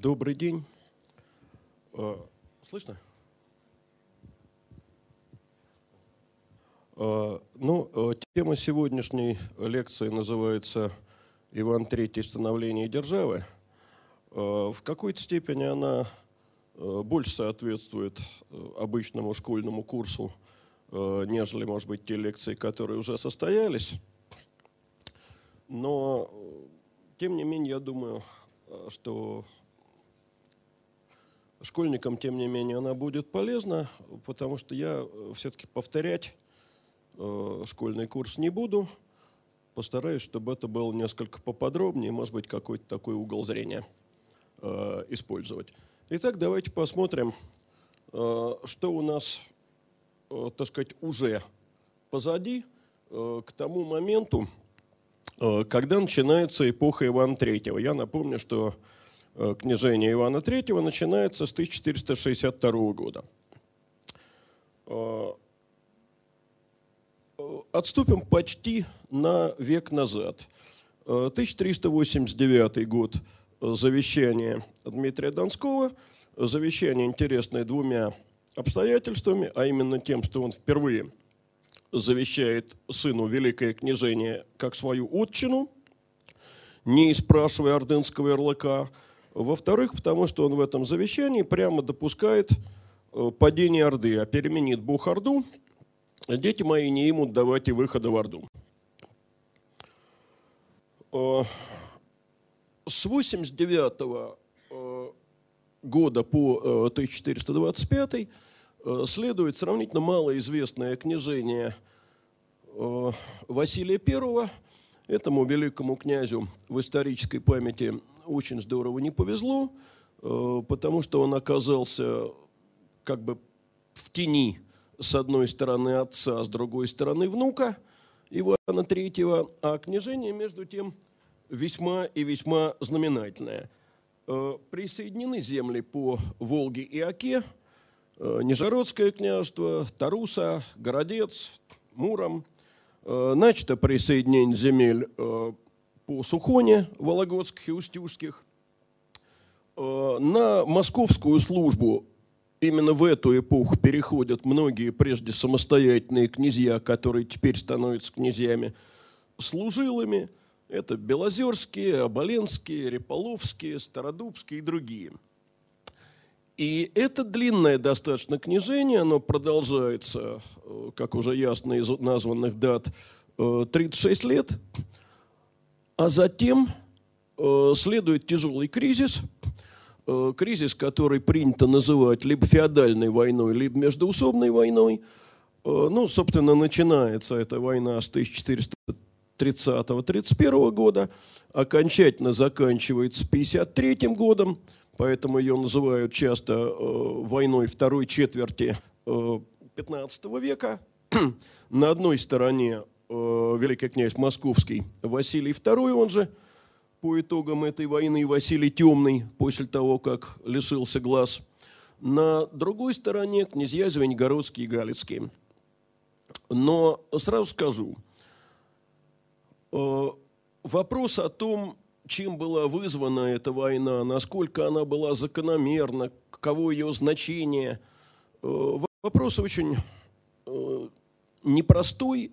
Добрый день. Э, слышно? Э, ну, э, тема сегодняшней лекции называется «Иван III. Становление державы». В какой-то степени она больше соответствует обычному школьному курсу, нежели, может быть, те лекции, которые уже состоялись. Но, тем не менее, я думаю, что школьникам, тем не менее, она будет полезна, потому что я э, все-таки повторять э, школьный курс не буду. Постараюсь, чтобы это было несколько поподробнее, может быть, какой-то такой угол зрения э, использовать. Итак, давайте посмотрим, что у нас, так сказать, уже позади к тому моменту, когда начинается эпоха Ивана III. Я напомню, что княжения Ивана III начинается с 1462 года. Э, э, отступим почти на век назад. 1389 год завещание Дмитрия Донского. Завещание интересное двумя обстоятельствами, а именно тем, что он впервые завещает сыну Великое княжение как свою отчину, не спрашивая ордынского ярлыка, во-вторых, потому что он в этом завещании прямо допускает э, падение Орды, а переменит Бог Орду, дети мои не имут давать и выхода в Орду. Э, с 89 э, года по 1425 следует сравнительно малоизвестное княжение Василия I, этому великому князю в исторической памяти очень здорово не повезло, э, потому что он оказался как бы в тени с одной стороны отца, с другой стороны внука Ивана Третьего, а княжение, между тем, весьма и весьма знаменательное. Э, присоединены земли по Волге и Оке, э, Нижегородское княжество, Таруса, Городец, Муром. Начато присоединение земель по Сухоне, Вологодских и Устюжских. Э, на московскую службу именно в эту эпоху переходят многие прежде самостоятельные князья, которые теперь становятся князьями служилыми. Это Белозерские, Оболенские, Реполовские, Стародубские и другие. И это длинное достаточно княжение, оно продолжается, э, как уже ясно из названных дат, 36 э, лет – а затем э, следует тяжелый кризис, э, кризис, который принято называть либо феодальной войной, либо междоусобной войной. Э, ну, собственно, начинается эта война с 1430-31 года, окончательно заканчивается 53 годом, поэтому ее называют часто э, войной второй четверти э, 15 века. На одной стороне великий князь Московский Василий II, он же по итогам этой войны Василий Темный, после того, как лишился глаз. На другой стороне князья Звенигородские и Галицкие. Но сразу скажу, э, вопрос о том, чем была вызвана эта война, насколько она была закономерна, каково ее значение, э, вопрос очень непростой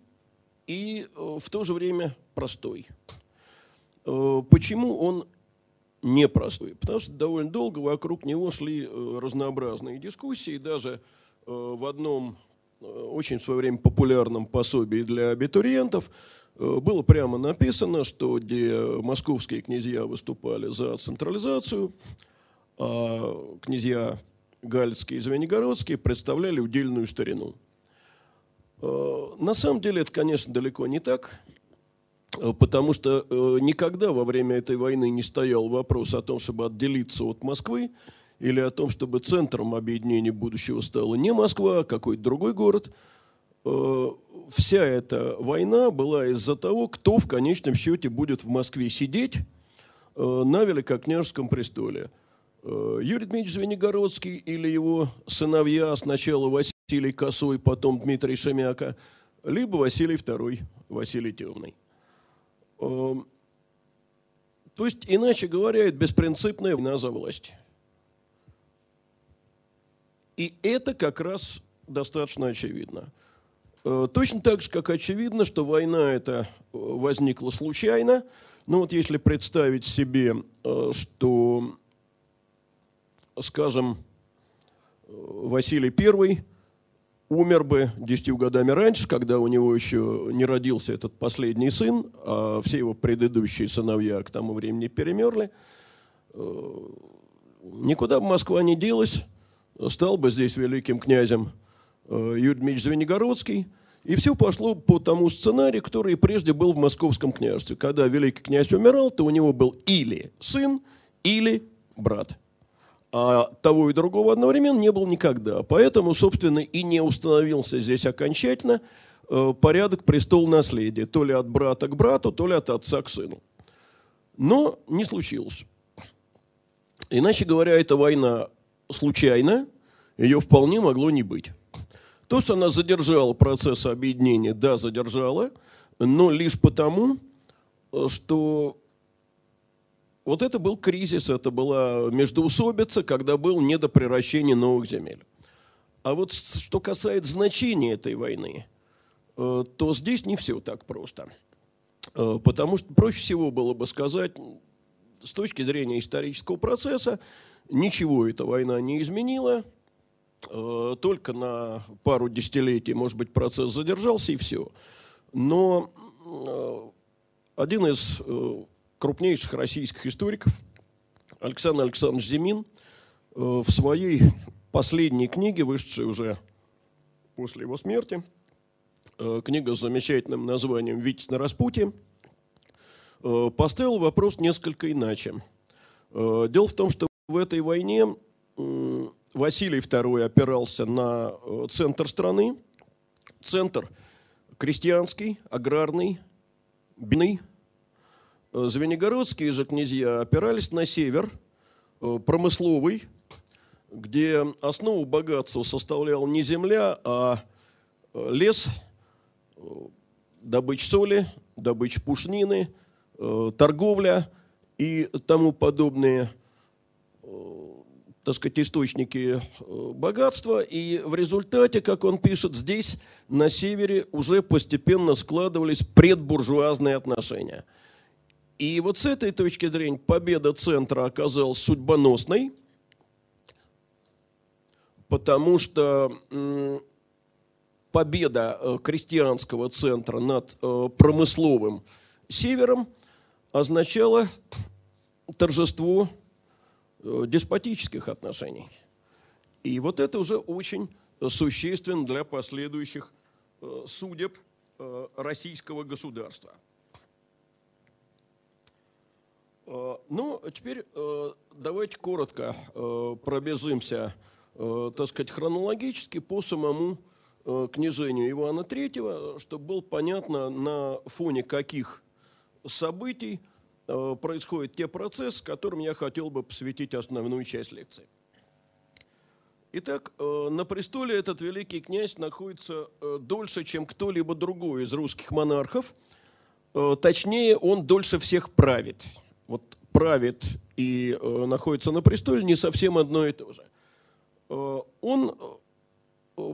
и э, в то же время простой. Э, почему он непростой? Потому что довольно долго вокруг него шли э, разнообразные дискуссии, даже в одном очень в свое время популярном пособии для абитуриентов было прямо написано, что где московские князья выступали за централизацию, а князья Галицкие и Звенигородские представляли удельную старину – на самом деле это, конечно, далеко не так, э, потому что э, никогда во время этой войны не стоял вопрос о том, чтобы отделиться от Москвы, или о том, чтобы центром объединения будущего стала не Москва, а какой-то другой город. Вся эта война была из-за того, кто в конечном счете будет в Москве сидеть на Великокняжеском престоле. Юрий Дмитриевич Звенигородский или его сыновья, сначала Василий Василий Косой, потом Дмитрий Шемяка, либо Василий II, Василий Темный. Эм, То есть, иначе говоря, это беспринципная война за власть. И это как раз достаточно очевидно. Э, точно так же, как очевидно, что война эта э, возникла случайно. Но вот если представить себе, э, что, скажем, Василий I умер бы десятью годами раньше, когда у него еще не родился этот последний сын, а все его предыдущие сыновья к тому времени перемерли. Никуда бы Москва не делась, стал бы здесь великим князем Э, Дмитриевич Звенигородский. И все пошло по тому сценарию, который прежде был в московском княжестве. Когда великий князь умирал, то у него был или сын, или брат. А того и другого одновременно не было никогда. Поэтому, собственно, и не установился здесь окончательно э, порядок престол наследия. То ли от брата к брату, то ли от отца к сыну. Но не случилось. Иначе говоря, эта война случайна, ее вполне могло не быть. То, что она задержала процесс объединения, да, задержала, но лишь потому, что вот это был кризис, это была междоусобица, когда был недопревращение новых земель. А вот что касается значения этой войны, э, то здесь не все так просто. Э, потому что проще всего было бы сказать, с точки зрения исторического процесса, ничего эта война не изменила – Э, только на пару десятилетий, может быть, процесс задержался и все. Но один из крупнейших российских историков, Александр Александрович Зимин, в своей последней книге, вышедшей уже после его смерти, книга с замечательным названием «Витязь на распутье», поставил вопрос несколько иначе. Дело в том, что в этой войне Василий II опирался на э, центр страны, центр крестьянский, аграрный, бедный. Э, Звенигородские же князья опирались на север, э, промысловый, где основу богатства составляла не земля, а лес, добыча соли, добыча пушнины, торговля и тому подобные так сказать, источники э, богатства, и в результате, как он пишет, здесь, на севере, уже постепенно складывались предбуржуазные отношения. И вот с этой точки зрения победа центра оказалась судьбоносной, потому что победа э, крестьянского центра над э, промысловым севером означала торжество Э, деспотических отношений. И вот это уже очень существенно для последующих судеб российского государства. Ну, теперь давайте коротко пробежимся, так сказать, хронологически по самому княжению Ивана III, чтобы было понятно, на фоне каких событий Э, происходят те процессы, которым я хотел бы посвятить основную часть лекции. Итак, э, на престоле этот великий князь находится э, дольше, чем кто-либо другой из русских монархов. Точнее, он дольше всех правит. Вот правит и находится на престоле не совсем одно и то же. Он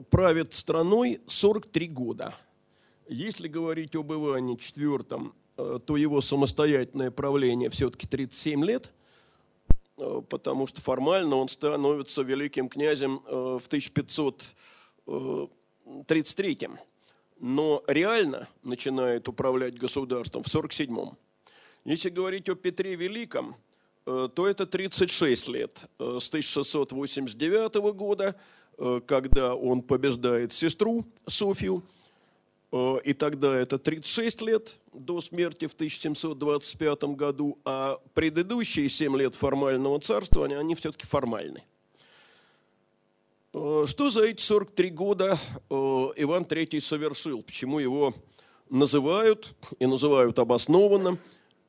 правит страной 43 года. Если говорить об Иване IV Э, то его самостоятельное правление все-таки 37 лет, э, потому что формально он становится великим князем э, в 1533 но реально начинает управлять государством в 47-м. Если говорить о Петре Великом, то это 36 лет с 1689 года, когда он побеждает сестру Софию, и тогда это 36 лет до смерти в 1725 году, а предыдущие 7 лет формального царствования, они все-таки формальны. Что за эти 43 года Иван III совершил? Почему его называют, и называют обоснованно,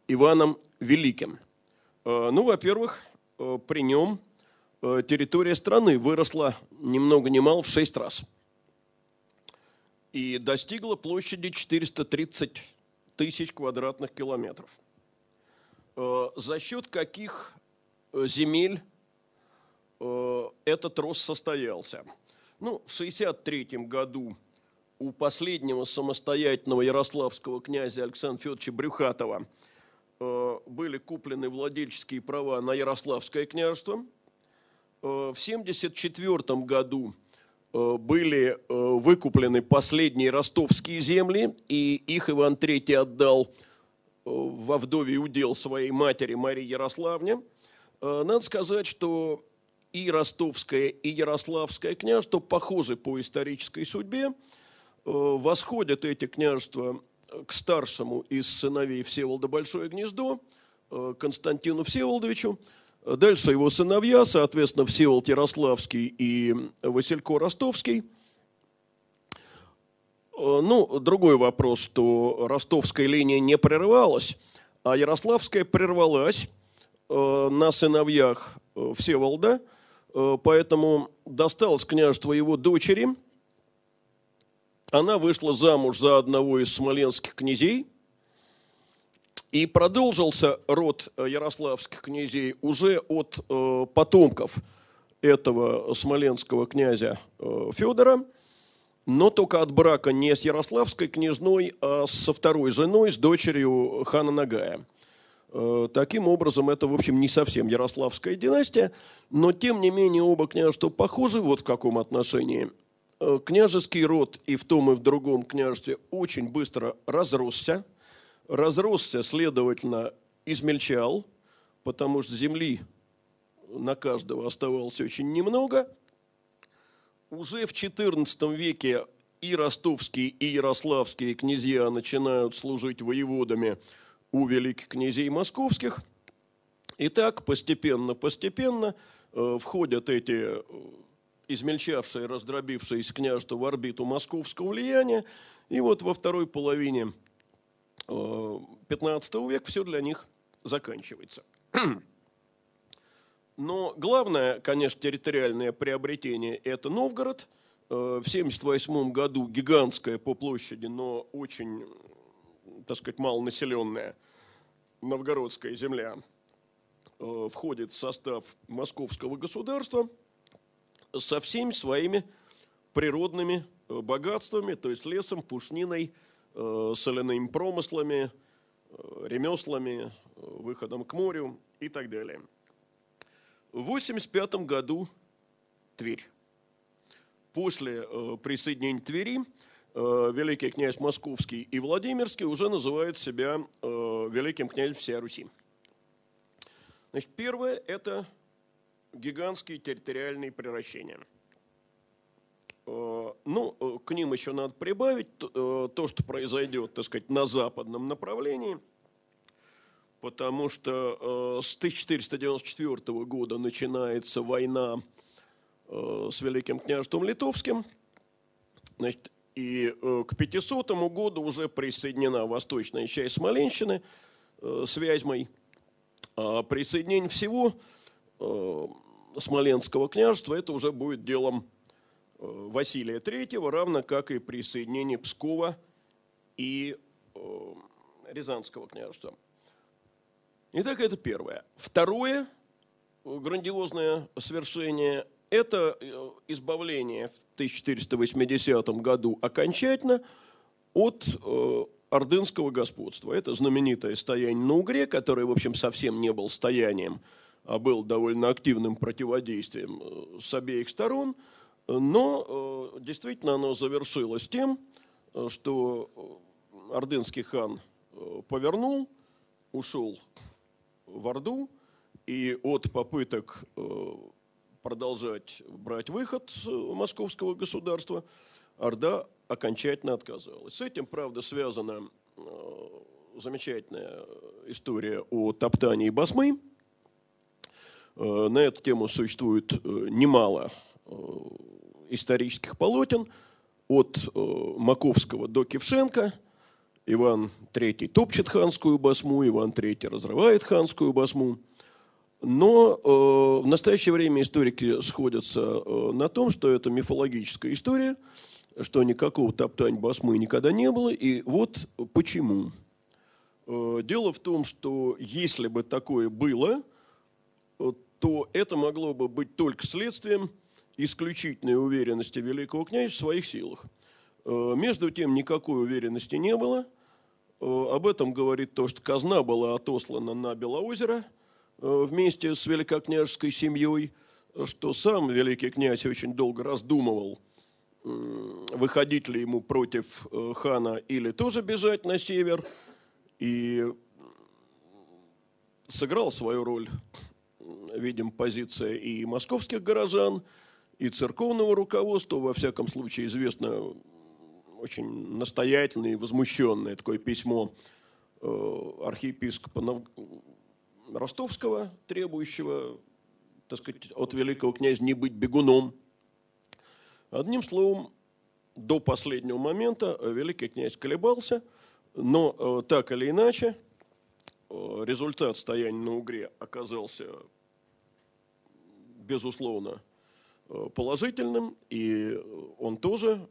Иваном Великим? Ну, во-первых, при нем территория страны выросла ни много ни мало в 6 раз – и достигла площади 430 тысяч квадратных километров. за счет каких земель этот рост состоялся. Ну, в 1963 году у последнего самостоятельного ярославского князя Александра Федоровича Брюхатова были куплены владельческие права на Ярославское княжество. В 1974 году были выкуплены последние ростовские земли, и их Иван III отдал во вдове удел своей матери Марии Ярославне. Надо сказать, что и ростовское, и ярославское княжество похожи по исторической судьбе. Восходят эти княжества к старшему из сыновей Всеволода Большое Гнездо, Константину Всеволодовичу. Дальше его сыновья, соответственно, Всеволод Ярославский и Василько Ростовский. Ну, другой вопрос, что ростовская линия не прерывалась, а ярославская прервалась на сыновьях Всеволода – Э, поэтому досталось княжество его дочери. Она вышла замуж за одного из смоленских князей. И продолжился род э, ярославских князей уже от э, потомков этого смоленского князя Федора, но только от брака не с ярославской княжной, а со второй женой, с дочерью хана Нагая – Э, таким образом, это, в общем, не совсем Ярославская династия, но, тем не менее, оба княжества похожи вот в каком отношении. Э, княжеский род и в том, и в другом княжестве очень быстро разросся. Разросся, следовательно, измельчал, потому что земли на каждого оставалось очень немного. Уже в XIV веке и ростовские, и ярославские князья начинают служить воеводами – у великих князей московских. И так постепенно-постепенно э, входят эти э, измельчавшие, раздробившиеся княжества в орбиту московского влияния. И вот во второй половине 15 э, века все для них заканчивается. Но главное, конечно, территориальное приобретение – это Новгород. В 1978 году гигантская по площади, но очень так сказать, малонаселенная новгородская земля э, входит в состав московского государства со всеми своими природными э, богатствами, то есть лесом, пушниной, э, соляными промыслами, ремеслами, выходом к морю и так далее. В 1985 году Тверь. После присоединения Твери Э, великий князь Московский и Владимирский уже называют себя э, великим князем всей Руси. Значит, первое – это гигантские территориальные превращения. Э, ну, к ним еще надо прибавить то, что произойдет, так сказать, на западном направлении, потому что с 1494 года начинается война с Великим княжеством Литовским. Значит, и э, к 500 году уже присоединена восточная часть Смоленщины э, с Вязьмой. А присоединение всего э, Смоленского княжества это уже будет делом Василия III, равно как и присоединение Пскова и Рязанского княжества. Итак, это первое. Второе грандиозное свершение – это избавление в 1480 году окончательно от э, ордынского господства. Это знаменитое стояние на Угре, которое, в общем, совсем не был стоянием, был довольно активным противодействием э, с обеих сторон. Но э, действительно оно завершилось тем, что ордынский хан повернул, ушел в Орду, и от попыток продолжать брать выход с московского государства, Орда окончательно отказалась. С этим, правда, связана э, замечательная история о топтании басмы. Э, на эту тему существует э, немало исторических полотен от Маковского до Кевшенко. Иван III топчет ханскую басму, Иван III разрывает ханскую басму – но э, в настоящее время историки сходятся э, на том, что это мифологическая история, что никакого топтань басмы никогда не было. И вот почему. Э, дело в том, что если бы такое было, э, то это могло бы быть только следствием исключительной уверенности великого князя в своих силах. Э, между тем никакой уверенности не было. Об этом говорит то, что казна была отослана на Белоозеро вместе с великокняжеской семьей, что сам великий князь очень долго раздумывал, выходить ли ему против хана или тоже бежать на север – и сыграл свою роль, видим, позиция и московских горожан, и церковного руководства, во всяком случае, известно очень настоятельное и возмущенное такое письмо э, архиепископа Ростовского, требующего, так сказать, от великого князя не быть бегуном. Одним словом, до последнего момента великий князь колебался – но э, так или иначе, э, результат стояния на Угре оказался, безусловно, э, положительным, и он тоже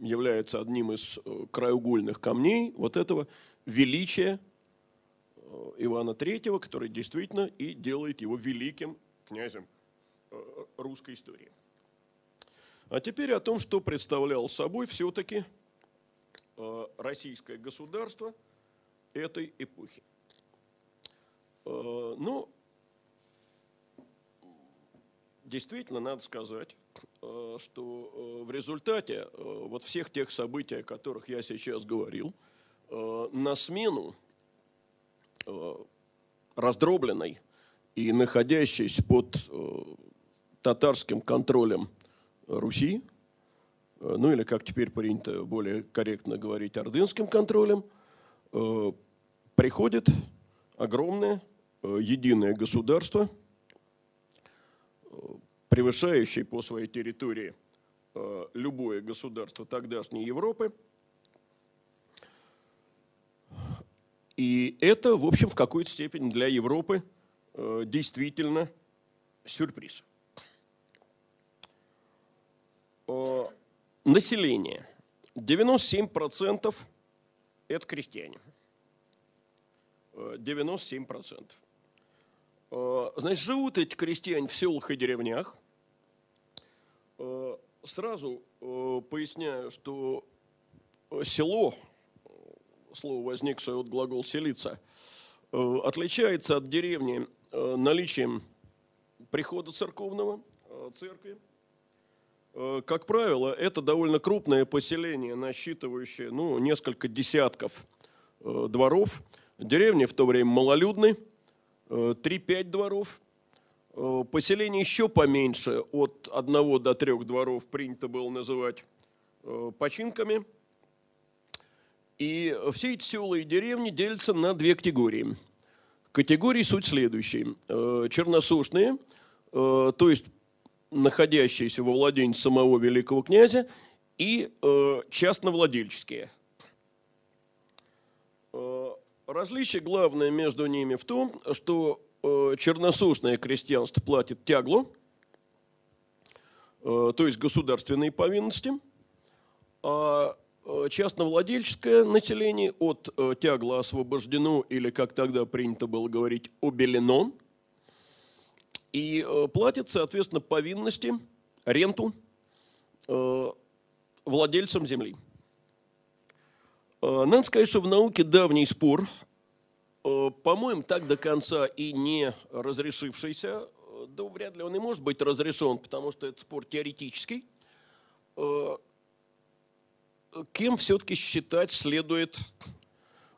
является одним из краеугольных камней вот этого величия Ивана III, который действительно и делает его великим князем русской истории. А теперь о том, что представлял собой все-таки Э, российское государство этой эпохи. Э, ну, действительно, надо сказать, э, что в результате вот всех тех событий, о которых я сейчас говорил, на смену раздробленной и находящейся под татарским контролем Руси, Э, ну или, как теперь принято более корректно говорить, ордынским контролем, э, приходит огромное э, единое государство, превышающее по своей территории любое государство тогдашней Европы. И это, в общем, в какой-то степени для Европы действительно сюрприз население. 97% это крестьяне. 97%. Э, значит, живут эти крестьяне в селах и деревнях. Э, сразу э, поясняю, что село, слово возникшее от глагола «селиться», отличается от деревни наличием прихода церковного, церкви, Э, как правило, это довольно крупное поселение, насчитывающее ну, несколько десятков э, дворов. Деревни в то время малолюдны, 3-5 э, дворов. Поселение еще поменьше, от одного до трех дворов принято было называть починками. И все эти села и деревни делятся на две категории. Категории суть следующие. Черносушные, то есть находящиеся во владении самого великого князя, и э, частновладельческие. Э, различие главное между ними в том, что э, черносушное крестьянство платит тяглу, э, то есть государственные повинности, а э, частновладельческое население от э, тягла освобождено или, как тогда принято было говорить, обелено – и э, платит, соответственно, повинности, ренту э, владельцам земли. Э, надо сказать, что в науке давний спор, по-моему, так до конца и не разрешившийся, да вряд ли он и может быть разрешен, потому что это спор теоретический, кем все-таки считать следует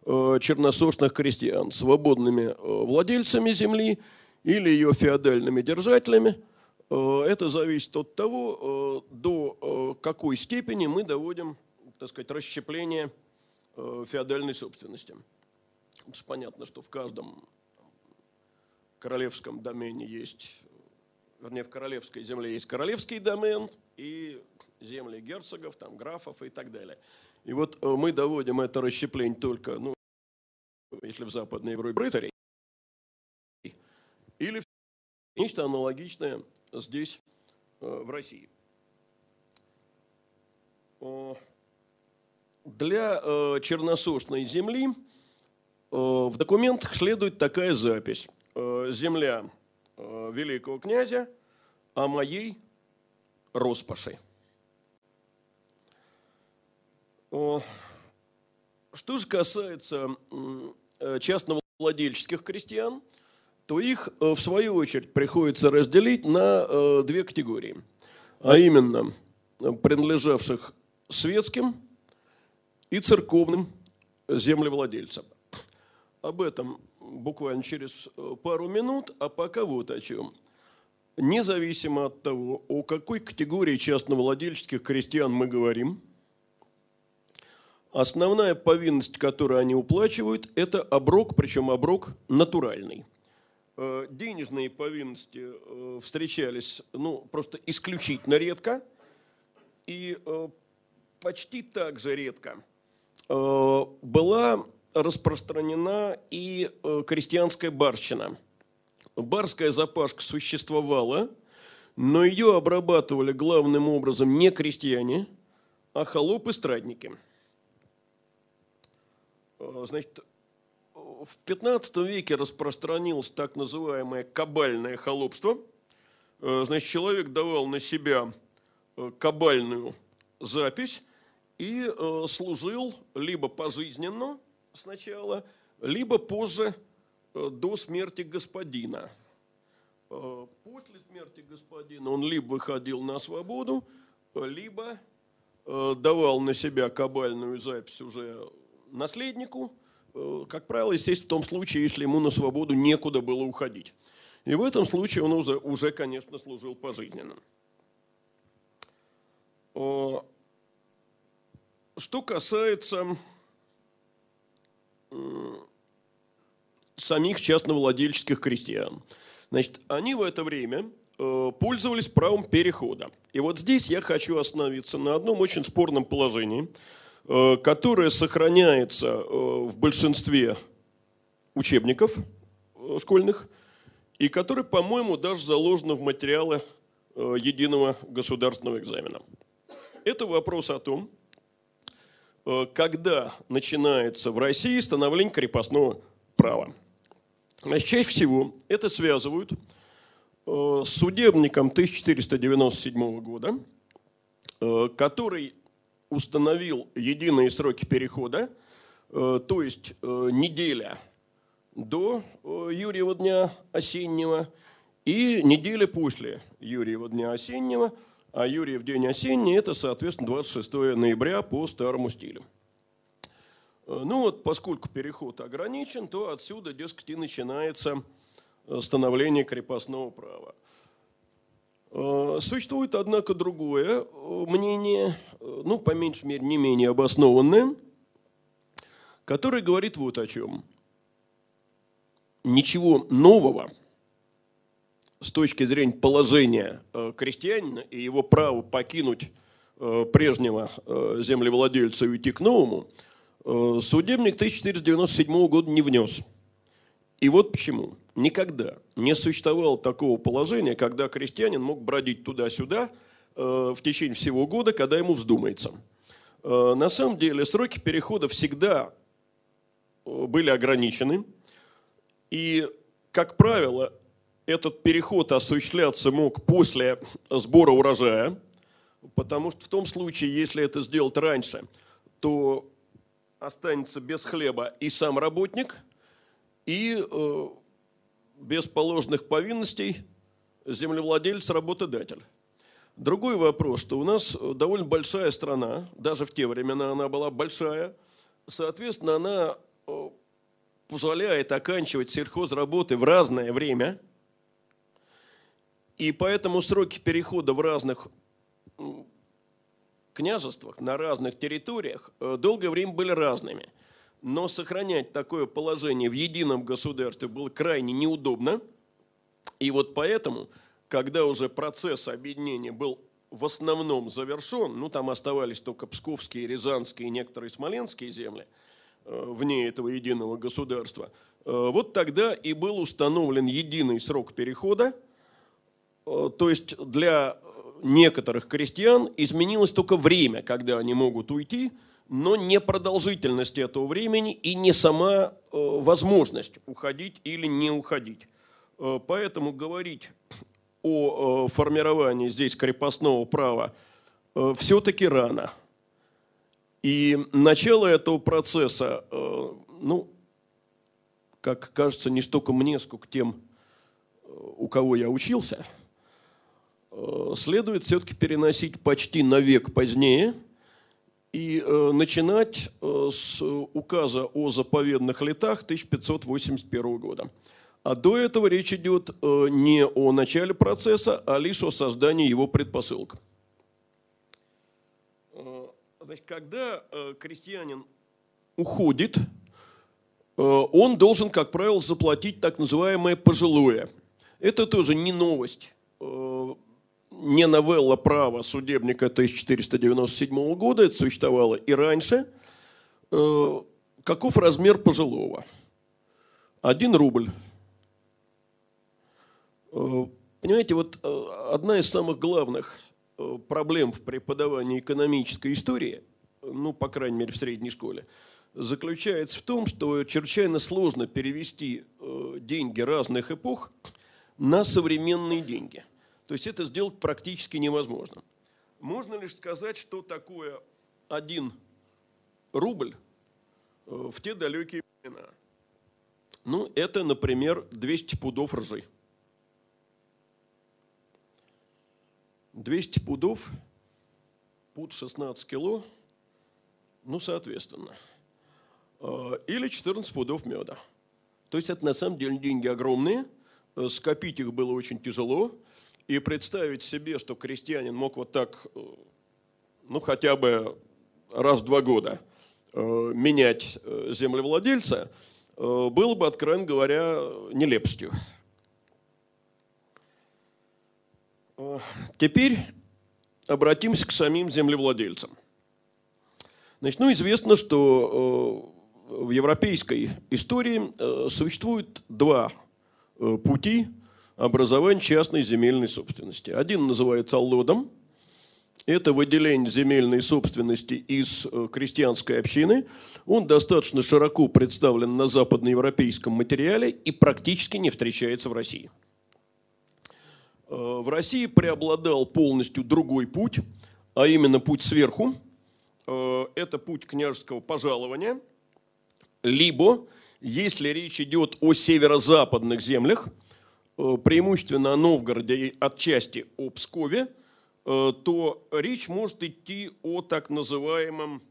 черносошных крестьян, свободными владельцами земли или ее феодальными держателями. Э, это зависит от того, э, до э, какой степени мы доводим, так сказать, расщепление феодальной собственности. Это понятно, что в каждом королевском домене есть, вернее, в королевской земле есть королевский домен и земли герцогов, там, графов и так далее. И вот мы доводим это расщепление только, ну, если в Западной Европе рыцарей, или нечто аналогичное здесь, э, в России. для э, черносошной земли э, в документах следует такая запись. Э, земля э, великого князя о моей роспаши. Э, что же касается э, частновладельческих крестьян, то их, э, в свою очередь, приходится разделить на э, две категории. А именно, принадлежавших светским и церковным землевладельцам. Об этом буквально через пару минут, а пока вот о чем. Независимо от того, о какой категории частновладельческих крестьян мы говорим, основная повинность, которую они уплачивают, это оброк, причем оброк натуральный – Э, денежные повинности э, встречались ну, просто исключительно редко и э, почти так же редко была распространена и крестьянская барщина. Барская запашка существовала, но ее обрабатывали главным образом не крестьяне, а холопы-страдники. Значит, в 15 веке распространилось так называемое кабальное холопство. Э, значит, человек давал на себя э, кабальную запись и э, служил либо пожизненно сначала, либо позже до смерти господина. После смерти господина он либо выходил на свободу, либо давал на себя кабальную запись уже наследнику – Э, как правило, естественно, в том случае, если ему на свободу некуда было уходить. И в этом случае он уже, уже конечно, служил пожизненно. Что касается самих частновладельческих крестьян. Значит, они в это время э, пользовались правом перехода. И вот здесь я хочу остановиться на одном очень спорном положении – Э, которая сохраняется э, в большинстве учебников школьных и которая, по-моему, даже заложена в материалы единого государственного экзамена. Это вопрос о том, когда начинается в России становление крепостного права. Значит, чаще всего это связывают с судебником 1497 года, который установил единые сроки перехода, э, то есть э, неделя до э, Юрьева дня осеннего и неделя после Юрьева дня осеннего, а Юрьев день осенний – это, соответственно, 26 ноября по старому стилю. Ну вот, поскольку переход ограничен, то отсюда, дескать, и начинается становление крепостного права. Э, существует, однако, другое э, мнение, э, ну, по меньшей мере, не менее обоснованное, которое говорит вот о чем. Ничего нового с точки зрения положения крестьянина и его права покинуть прежнего землевладельца и уйти к новому, судебник 1497 года не внес. И вот почему. Никогда не существовало такого положения, когда крестьянин мог бродить туда-сюда э, в течение всего года, когда ему вздумается. Э, на самом деле сроки перехода всегда э, были ограничены. И, как правило, этот переход осуществляться мог после сбора урожая, потому что в том случае, если это сделать раньше, то останется без хлеба и сам работник, и без положенных повинностей землевладелец, работодатель. Другой вопрос, что у нас довольно большая страна, даже в те времена она была большая, соответственно, она э, позволяет оканчивать сельхозработы в разное время, и поэтому сроки перехода в разных княжествах, на разных территориях э, долгое время были разными – но сохранять такое положение в едином государстве было крайне неудобно. И вот поэтому, когда уже процесс объединения был в основном завершен, ну там оставались только Псковские, Рязанские и некоторые Смоленские земли э, вне этого единого государства, э, вот тогда и был установлен единый срок перехода, то есть для некоторых крестьян изменилось только время, когда они могут уйти – но не продолжительность этого времени и не сама возможность уходить или не уходить. Поэтому говорить о формировании здесь крепостного права все-таки рано. И начало этого процесса, ну, как кажется, не столько мне, сколько тем, у кого я учился, э, следует все-таки переносить почти на век позднее и э, начинать э, с указа о заповедных летах 1581 года. А до этого речь идет не о начале процесса, а лишь о создании его предпосылок. Значит, когда крестьянин уходит Э, он должен, как правило, заплатить так называемое пожилое. Это тоже не новость, э, не новелла права судебника 1497 года, это существовало и раньше. Э, каков размер пожилого? Один рубль. Понимаете, вот одна из самых главных проблем в преподавании экономической истории, ну, по крайней мере, в средней школе – заключается в том, что чрезвычайно сложно перевести э, деньги разных эпох на современные деньги. То есть это сделать практически невозможно. Можно лишь сказать, что такое один рубль э, в те далекие времена. Ну, это, например, 200 пудов ржи. 200 пудов, пуд 16 кило, ну, соответственно – Э, или 14 пудов меда. То есть это на самом деле деньги огромные, э, скопить их было очень тяжело, и представить себе, что крестьянин мог вот так, э, ну хотя бы раз в два года менять землевладельца, было бы, откровенно говоря, нелепостью. Теперь обратимся к самим землевладельцам. Значит, ну, известно, что в европейской истории э, существует два э, пути образования частной земельной собственности. Один называется аллодом. Это выделение земельной собственности из э, крестьянской общины. Он достаточно широко представлен на западноевропейском материале и практически не встречается в России. В России преобладал полностью другой путь, а именно путь сверху. Это путь княжеского пожалования – либо, если речь идет о северо-западных землях, э, преимущественно о Новгороде и отчасти о Пскове, э, то речь может идти о так называемом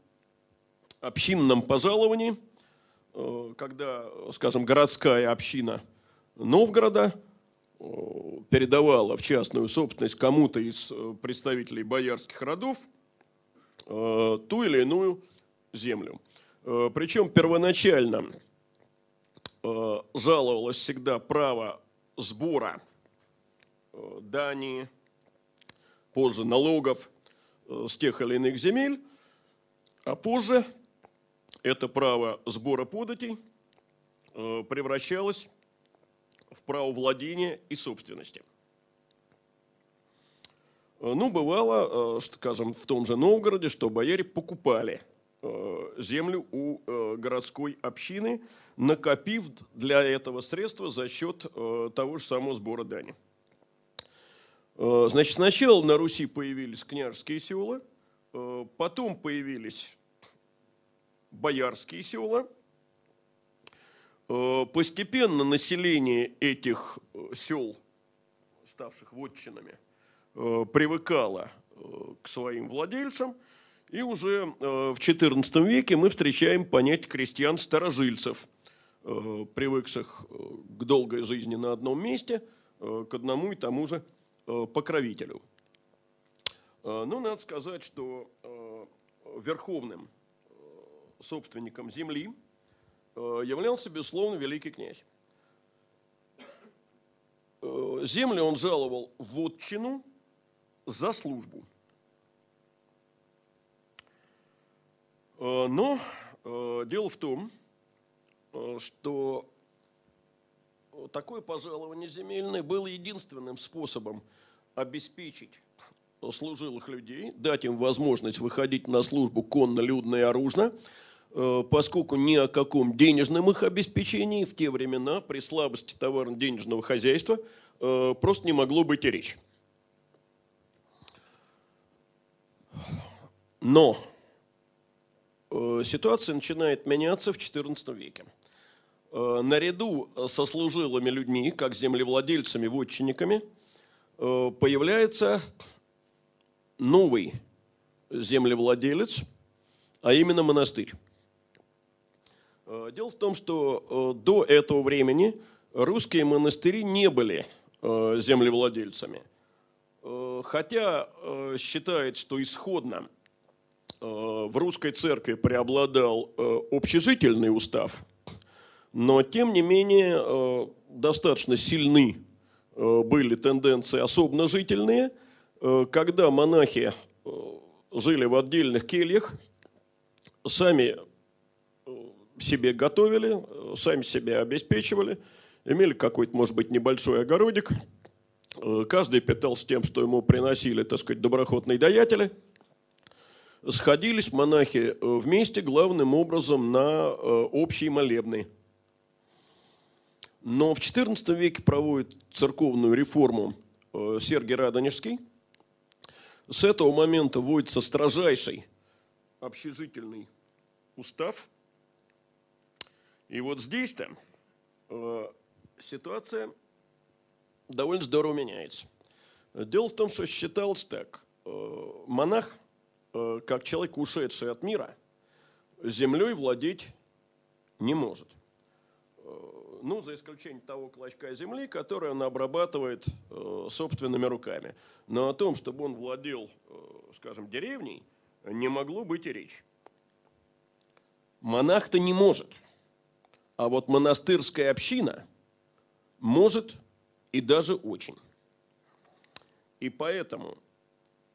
общинном пожаловании, э, когда, скажем, городская община Новгорода передавала в частную собственность кому-то из представителей боярских родов ту или иную землю. Э, Причем первоначально э, жаловалось всегда право сбора э, дани, позже налогов с тех или иных земель, а позже это право сбора податей превращалось в право владения и собственности. Ну, бывало, скажем, в том же Новгороде, что бояре покупали – Э, землю у э, городской общины, накопив для этого средства за счет э, того же самого сбора дани. Значит, сначала на Руси появились княжеские села, потом появились боярские села. Постепенно население этих сел, ставших вотчинами, привыкало к своим владельцам – и уже э, в XIV веке мы встречаем понятие крестьян-старожильцев, э, привыкших э, к долгой жизни на одном месте, к одному и тому же покровителю. Но ну, надо сказать, что верховным собственником земли являлся, безусловно, великий князь. Землю он жаловал в отчину за службу – но э, дело в том, э, что такое пожалование земельное было единственным способом обеспечить служилых людей, дать им возможность выходить на службу конно, людно и оружно, э, поскольку ни о каком денежном их обеспечении в те времена при слабости товарно-денежного хозяйства э, просто не могло быть и речи. Но э, ситуация начинает меняться в XIV веке. Наряду со служилыми людьми, как землевладельцами, вотчинниками, появляется новый землевладелец, а именно монастырь. Э, дело в том, что э, до этого времени русские монастыри не были э, землевладельцами. Хотя считает, что исходно в русской церкви преобладал общежительный устав, но тем не менее достаточно сильны были тенденции особенно жительные – Э, когда монахи э, жили в отдельных кельях, сами э, себе готовили, сами себя обеспечивали, имели какой-то, может быть, небольшой огородик, каждый питался тем, что ему приносили, так сказать, доброхотные даятели. Сходились монахи вместе главным образом на общие молебны. Но в XIV веке проводит церковную реформу Сергий Радонежский – с этого момента вводится строжайший общежительный устав. И вот здесь-то э, ситуация довольно здорово меняется. Дело в том, что считалось так. Э, монах, э, как человек, ушедший от мира, землей владеть не может ну, за исключением того клочка земли, который он обрабатывает э, собственными руками. Но о том, чтобы он владел, э, скажем, деревней, не могло быть и речи. Монах-то не может, а вот монастырская община может и даже очень. И поэтому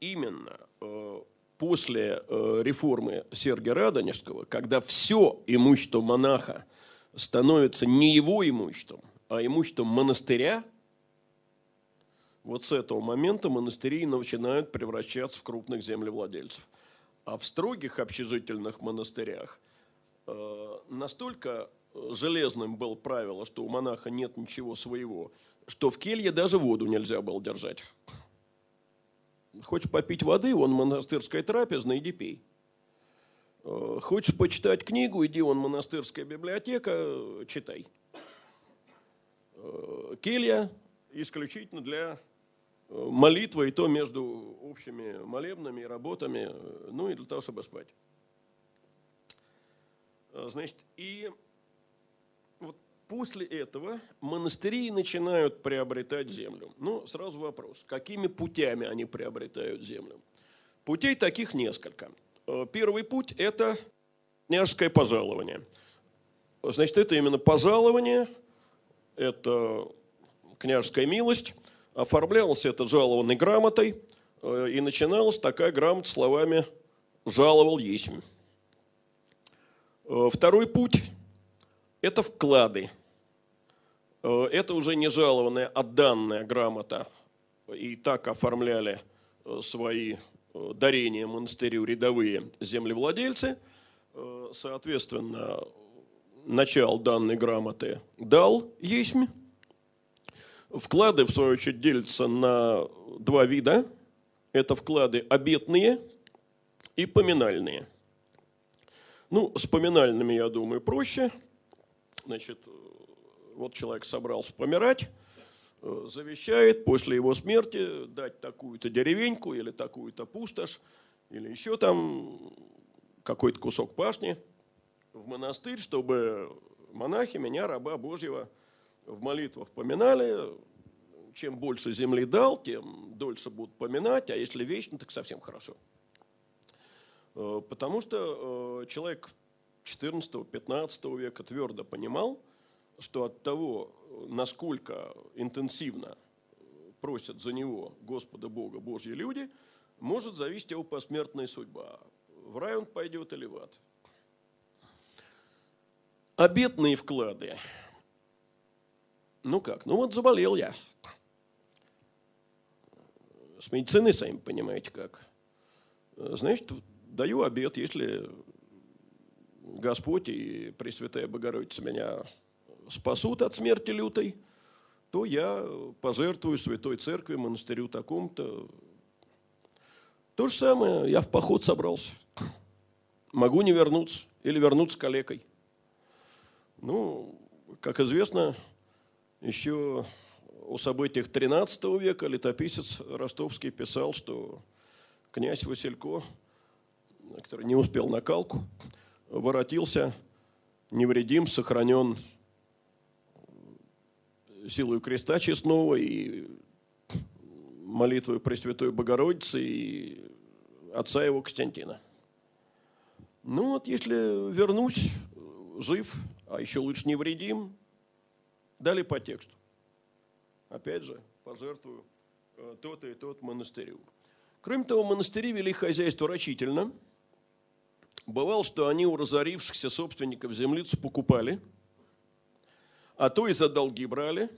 именно э, после э, реформы Сергия Радонежского, когда все имущество монаха – становится не его имуществом, а имуществом монастыря, вот с этого момента монастыри начинают превращаться в крупных землевладельцев. А в строгих общежительных монастырях э, настолько железным было правило, что у монаха нет ничего своего, что в келье даже воду нельзя было держать. Хочешь попить воды, вон монастырская трапезная, иди пей. Э, хочешь почитать книгу, иди вон монастырская библиотека, читай. Э, келья исключительно для э, молитвы, и то между общими молебными работами, ну и для того, чтобы спать. Значит, и после этого монастыри начинают приобретать землю. Ну, сразу вопрос, какими путями они приобретают землю? Путей таких несколько – Э, первый путь – это княжеское пожалование. Значит, это именно пожалование, это княжеская милость. Оформлялось это жалованной грамотой, э, и начиналась такая грамота словами «жаловал есмь». Э, второй путь – это вклады. Это уже не жалованная, а данная грамота. И так оформляли свои Э, дарения монастырю рядовые землевладельцы. Э, соответственно, начал данной грамоты дал есмь. Вклады, в свою очередь, делятся на два вида. Это вклады обетные и поминальные. Ну, с поминальными, я думаю, проще. Значит, э, вот человек собрался помирать, Э, завещает после его смерти дать такую-то деревеньку или такую-то пустошь, или еще там какой-то кусок пашни в монастырь, чтобы монахи меня, раба Божьего, в молитвах поминали. Чем больше земли дал, тем дольше будут поминать, а если вечно, так совсем хорошо. Э, потому что э, человек 14-15 века твердо понимал, что от того, насколько интенсивно просят за него Господа Бога Божьи люди, может зависеть его посмертная судьба. В рай он пойдет или в ад. Обетные вклады. Ну как? Ну вот заболел я. С медициной, сами понимаете, как. Значит, даю обед, если Господь и Пресвятая Богородица меня спасут от смерти лютой, то я пожертвую Святой Церкви, монастырю такому-то. То же самое, я в поход собрался. Могу не вернуться или вернуться калекой. Ну, как известно, еще о событиях XIII века летописец Ростовский писал, что князь Василько, который не успел на калку, воротился невредим, сохранен силой креста честного и молитвой Пресвятой Богородицы и отца его Константина. Ну вот, если вернусь жив, а еще лучше невредим, дали по тексту. Опять же, пожертвую э, тот и тот монастырю. Кроме того, монастыри вели хозяйство рачительно. Бывало, что они у разорившихся собственников землицу покупали, а то и за долги брали.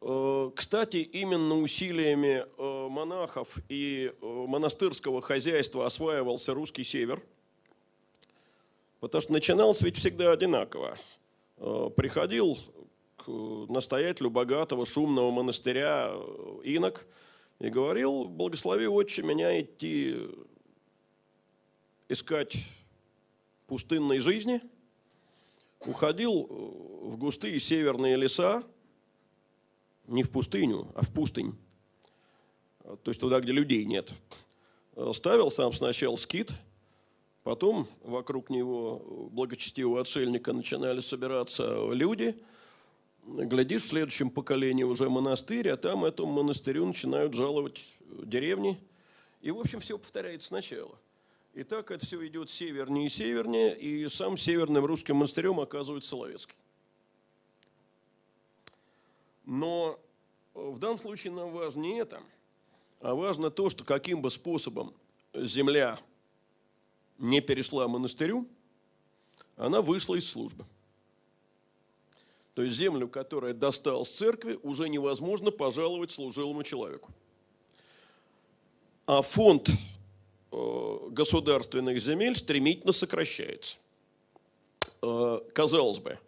Э, кстати, именно усилиями э, монахов и монастырского хозяйства осваивался русский север, потому что начиналось ведь всегда одинаково. Приходил настоятелю богатого шумного монастыря э, инок и говорил, благослови отче меня идти искать пустынной жизни. Уходил э, в густые северные леса, не в пустыню, а в пустынь, то есть туда, где людей нет. Ставил сам сначала скит, потом вокруг него благочестивого отшельника начинали собираться люди – глядишь, в следующем поколении уже монастырь, а там этому монастырю начинают жаловать деревни. И, в общем, все повторяется сначала. И так это все идет севернее и севернее, и сам северным русским монастырем оказывается Соловецкий. Но в данном случае нам важно не это, а важно то, что каким бы способом земля не перешла монастырю, она вышла из службы. То есть землю, которая досталась церкви, уже невозможно пожаловать служилому человеку. А фонд э, государственных земель стремительно сокращается. Э, казалось бы,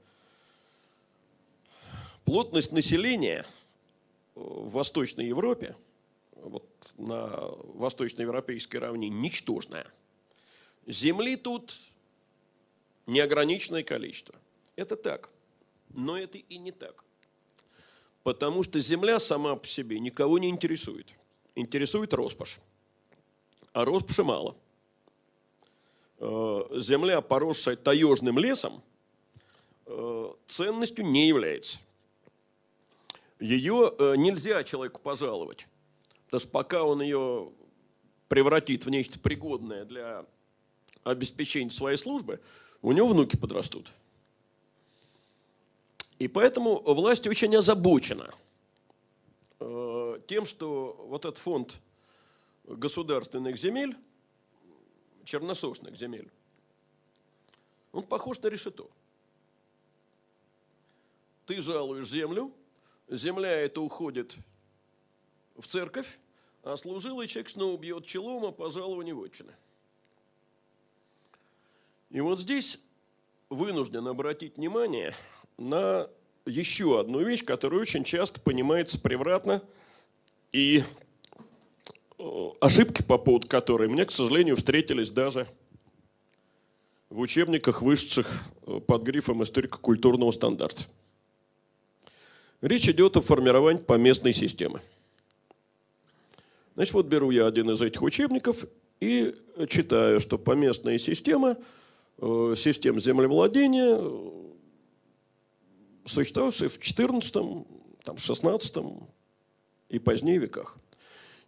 плотность населения в Восточной Европе, вот на восточноевропейской равнине, ничтожная. Земли тут неограниченное количество. Это так. Но это и не так. Потому что земля сама по себе никого не интересует. Интересует роскошь. А роскоши мало. Э, земля, поросшая таежным лесом, э, ценностью не является. Ее э, нельзя человеку пожаловать. Потому что пока он ее превратит в нечто пригодное для обеспечения своей службы, у него внуки подрастут – и поэтому власть очень озабочена тем, что вот этот фонд государственных земель, черносошных земель, он похож на решето. Ты жалуешь землю, земля это уходит в церковь, а служилый человек снова бьет челом о пожаловании вотчины. И вот здесь вынужден обратить внимание – на еще одну вещь, которая очень часто понимается превратно, и ошибки по поводу которой мне, к сожалению, встретились даже в учебниках, вышедших э, под грифом историко-культурного стандарта. Речь идет о формировании поместной системы. Значит, вот беру я один из этих учебников и читаю, что поместная система, э, система землевладения существовавшие в XIV, там, XVI и позднее веках.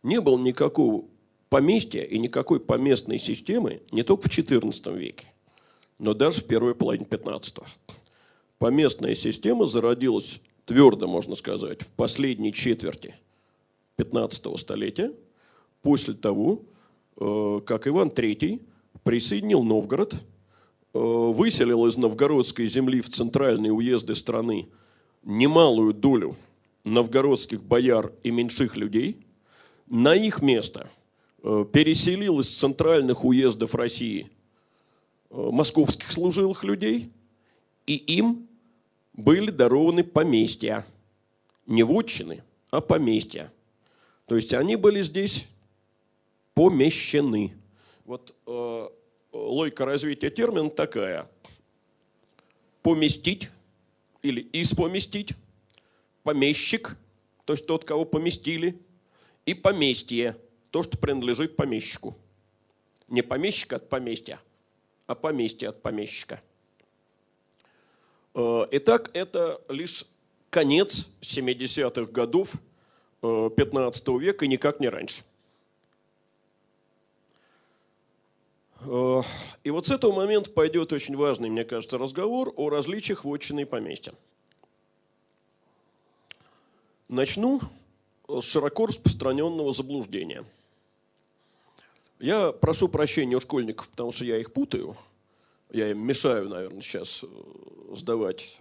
Не было никакого поместья и никакой поместной системы не только в XIV веке, но даже в первой половине XV. Поместная система зародилась твердо, можно сказать, в последней четверти 15 столетия, после того, э, как Иван III присоединил Новгород – Э, выселил из новгородской земли в центральные уезды страны немалую долю новгородских бояр и меньших людей, на их место э, переселил из центральных уездов России э, московских служилых людей, и им были дарованы поместья. Не вотчины, а поместья. То есть они были здесь помещены. Вот э, логика развития термина такая. Поместить или испоместить, помещик, то есть тот, кого поместили, и поместье, то, что принадлежит помещику. Не помещик от поместья, а поместье от помещика. Э, итак, это лишь конец 70-х годов 15 э, века и никак не раньше. Э, и вот с этого момента пойдет очень важный, мне кажется, разговор о различиях вотчины и поместья. Начну широко распространенного заблуждения. Я прошу прощения у школьников, потому что я их путаю. Я им мешаю, наверное, сейчас э, сдавать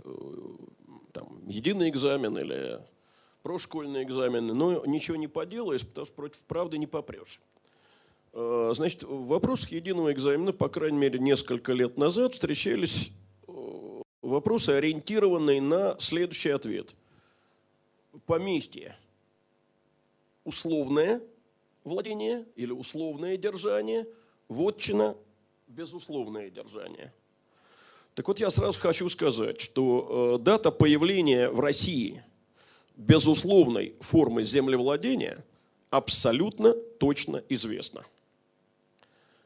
там, единый экзамен или прошкольные экзамены, но ничего не поделаешь, потому что против правды не попрешь. Э, значит, в вопросах единого экзамена, по крайней мере, несколько лет назад встречались э, вопросы, ориентированные на следующий ответ. Поместье. Условное владение или условное держание, вотчина – безусловное держание. Так вот, я сразу хочу сказать, что э, дата появления в России безусловной формы землевладения абсолютно точно известна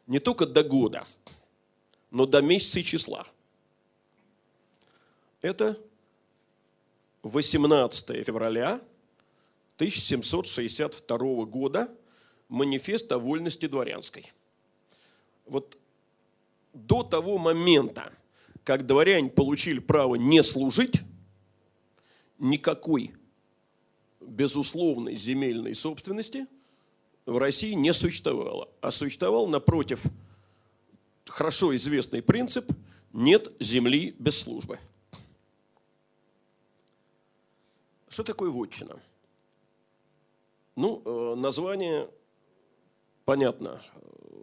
не только до года, но до месяца и числа. Это 18 февраля 1762 года манифест о вольности дворянской. Вот до того момента, как дворяне получили право не служить, никакой безусловной земельной собственности – в России не существовало, а существовал, напротив, хорошо известный принцип «нет земли без службы». Что такое вотчина? Ну, э, название понятно.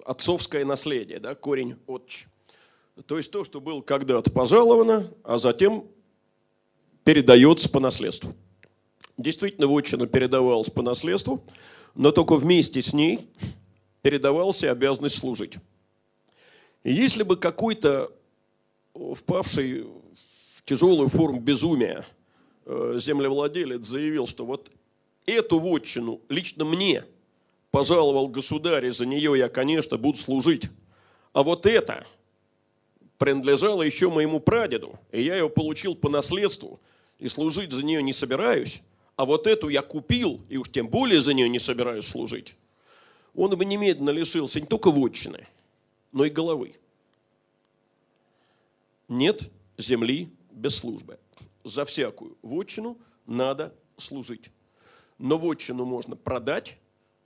Отцовское наследие, да, корень отч. То есть то, что было когда-то пожаловано, а затем передается по наследству. Действительно, вотчина передавалась по наследству – но только вместе с ней передавался обязанность служить. Если бы какой-то впавший в тяжелую форму безумия э, землевладелец заявил, что вот эту вотчину лично мне пожаловал государь, и за нее я, конечно, буду служить, а вот это принадлежало еще моему прадеду, и я ее получил по наследству, и служить за нее не собираюсь, а вот эту я купил, и уж тем более за нее не собираюсь служить, он бы немедленно лишился не только вотчины, но и головы. Нет земли без службы. За всякую вотчину надо служить. Но вотчину можно продать,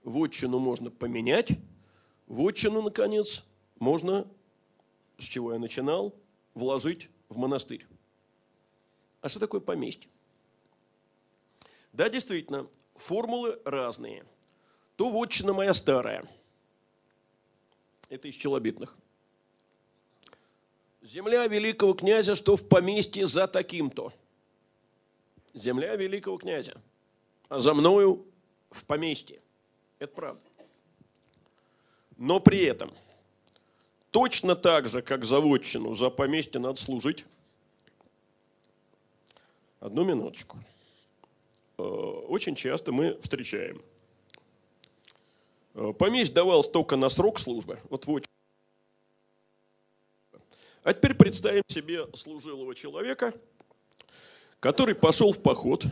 вотчину можно поменять, вотчину, наконец, можно, с чего я начинал, вложить в монастырь. А что такое поместье? Да, действительно, формулы разные. То вотчина моя старая. Это из челобитных. Земля великого князя, что в поместье за таким-то. Земля великого князя. За мною в поместье. Это правда. Но при этом точно так же, как за вотчину, за поместье надо служить. Одну минуточку. Э, очень часто мы встречаем. Э, помещь давалось только на срок службы. Вот вот. А теперь представим себе служилого человека, который пошел в поход.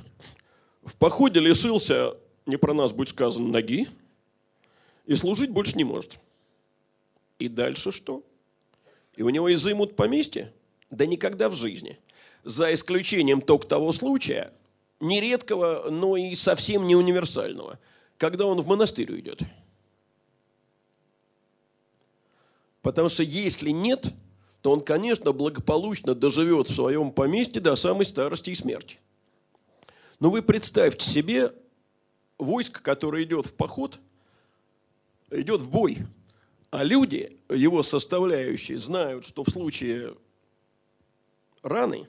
В походе лишился, не про нас будет сказано, ноги, и служить больше не может. И дальше что? И у него изымут поместье? Да никогда в жизни. За исключением только того случая, нередкого, но и совсем не универсального, когда он в монастырь уйдет. Потому что если нет, то он, конечно, благополучно доживет в своем поместье до самой старости и смерти. Но вы представьте себе войско, которое идет в поход, идет в бой, а люди, его составляющие, знают, что в случае раны,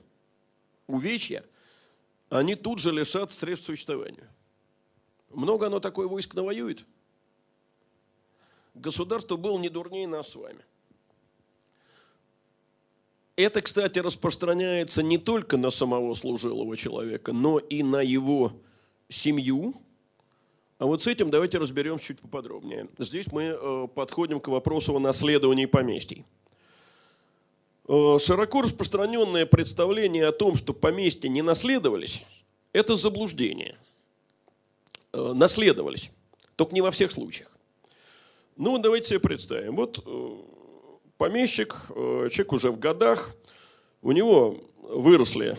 увечья, они тут же лишат средств существования. Много оно такое войск навоюет. Государство было не дурнее нас с вами. Это, кстати, распространяется не только на самого служилого человека, но и на его семью. А вот с этим давайте разберемся чуть поподробнее. Здесь мы э, подходим к вопросу о наследовании поместий. Э, широко распространенное представление о том, что поместья не наследовались, это заблуждение. Э, наследовались, только не во всех случаях. Ну, давайте себе представим. Вот помещик, человек уже в годах, у него выросли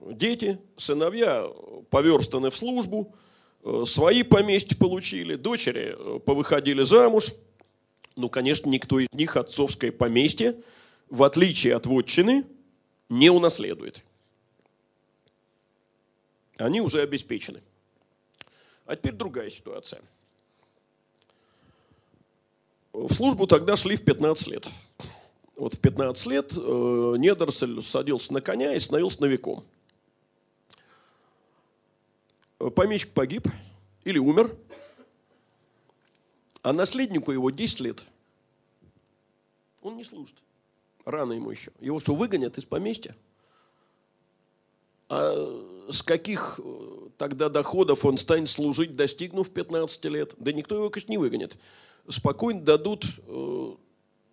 дети, сыновья поверстаны в службу, свои поместья получили, дочери повыходили замуж. Ну, конечно, никто из них отцовское поместье в отличие от вотчины, не унаследует. Они уже обеспечены. А теперь другая ситуация. В службу тогда шли в 15 лет. Вот в 15 лет э, Недорсель садился на коня и становился новиком. Помещик погиб или умер, а наследнику его 10 лет. Он не служит. Рано ему еще. Его что, выгонят из поместья? А с каких э, тогда доходов он станет служить, достигнув 15 лет? Да никто его, конечно, не выгонит. Спокойно дадут э,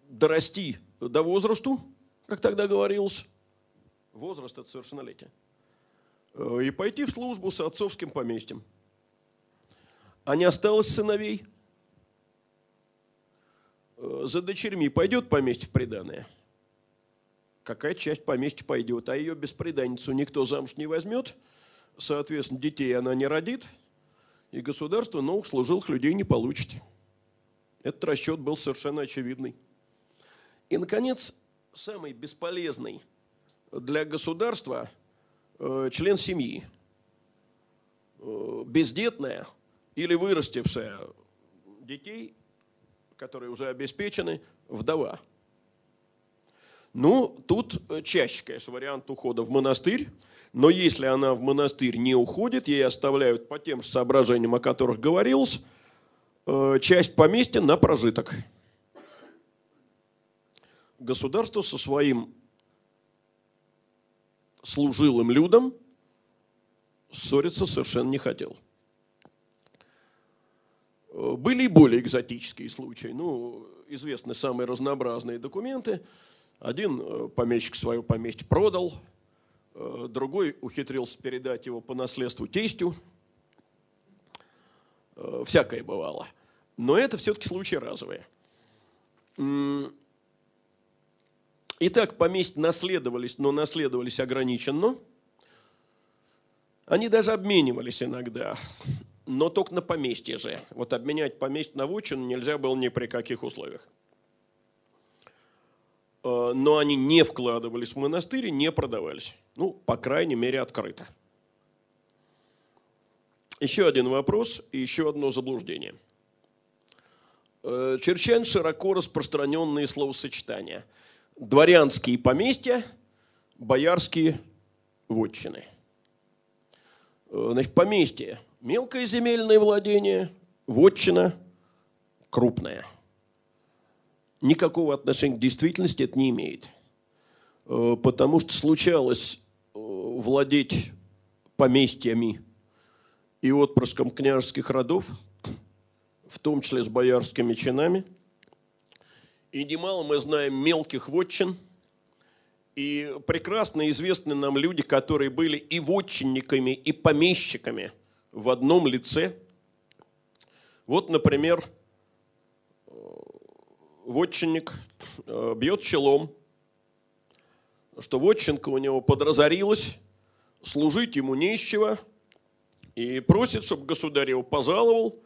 дорасти до возрасту, как тогда говорилось. Возраст – это совершеннолетие. Э, и пойти в службу с отцовским поместьем. А не осталось сыновей? Э, за дочерьми пойдет поместье в приданное – какая часть поместья пойдет, а ее беспреданницу никто замуж не возьмет, соответственно, детей она не родит, и государство новых служилых людей не получит. Этот расчет был совершенно очевидный. И, наконец, самый бесполезный для государства э, член семьи. Э, бездетная или вырастившая детей, которые уже обеспечены, вдова – ну, тут э, чаще, конечно, вариант ухода в монастырь, но если она в монастырь не уходит, ей оставляют по тем же соображениям, о которых говорилось, э, часть поместья на прожиток. Государство со своим служилым людом ссориться совершенно не хотел. Э, были и более экзотические случаи. Ну, известны самые разнообразные документы – один э, помещик свое поместье продал, э, другой ухитрился передать его по наследству тестю. Э, всякое бывало. Но это все-таки случаи разовые. Итак, поместья наследовались, но наследовались ограниченно. Они даже обменивались иногда, но только на поместье же. Вот обменять поместье на вотчину нельзя было ни при каких условиях. Э, но они не вкладывались в монастырь и не продавались. Ну, по крайней мере, открыто. Еще один вопрос и еще одно заблуждение. Э, Черчань широко распространенные словосочетания. Дворянские поместья, боярские вотчины. Э, значит, поместье – мелкое земельное владение, вотчина – крупное – никакого отношения к действительности это не имеет. Э, потому что случалось э, владеть поместьями и отпрыском княжеских родов, в том числе с боярскими чинами. И немало мы знаем мелких вотчин, и прекрасно известны нам люди, которые были и вотчинниками, и помещиками в одном лице. Вот, например, вотчинник э, бьет челом, что вотчинка у него подразорилась, служить ему не из чего, и просит, чтобы государь его пожаловал,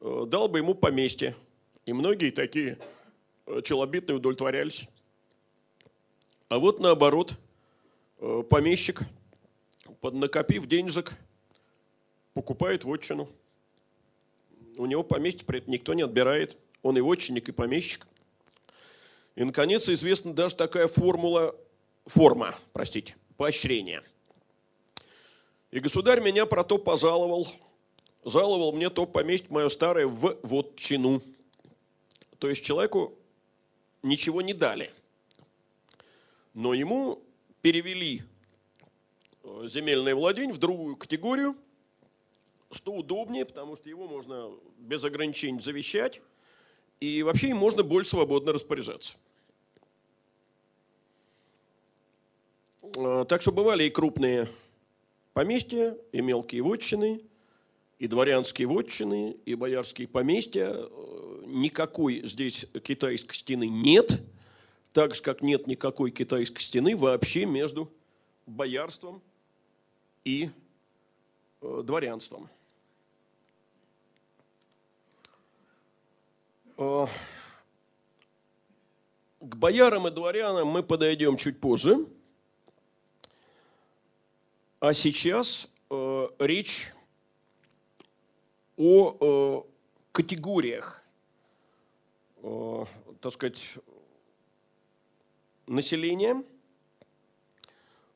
э, дал бы ему поместье. И многие такие э, челобитные удовлетворялись. А вот наоборот, помещик, поднакопив денежек, покупает вотчину. У него поместье при этом никто не отбирает. Он и вотчинник, и помещик. И, наконец, известна даже такая формула, форма, простите, поощрения. И государь меня про то пожаловал, жаловал мне то поместье мое старое в вотчину. То есть человеку ничего не дали. Но ему перевели э, земельное владение в другую категорию, что удобнее, потому что его можно без ограничений завещать, и вообще им можно более свободно распоряжаться. Э, так что бывали и крупные поместья, и мелкие вотчины, и дворянские вотчины, и боярские поместья. Э, никакой здесь китайской стены нет, так же, как нет никакой китайской стены вообще между боярством и э, дворянством. К боярам и дворянам мы подойдем чуть позже – а сейчас э, речь о э, категориях, э, так сказать, населения.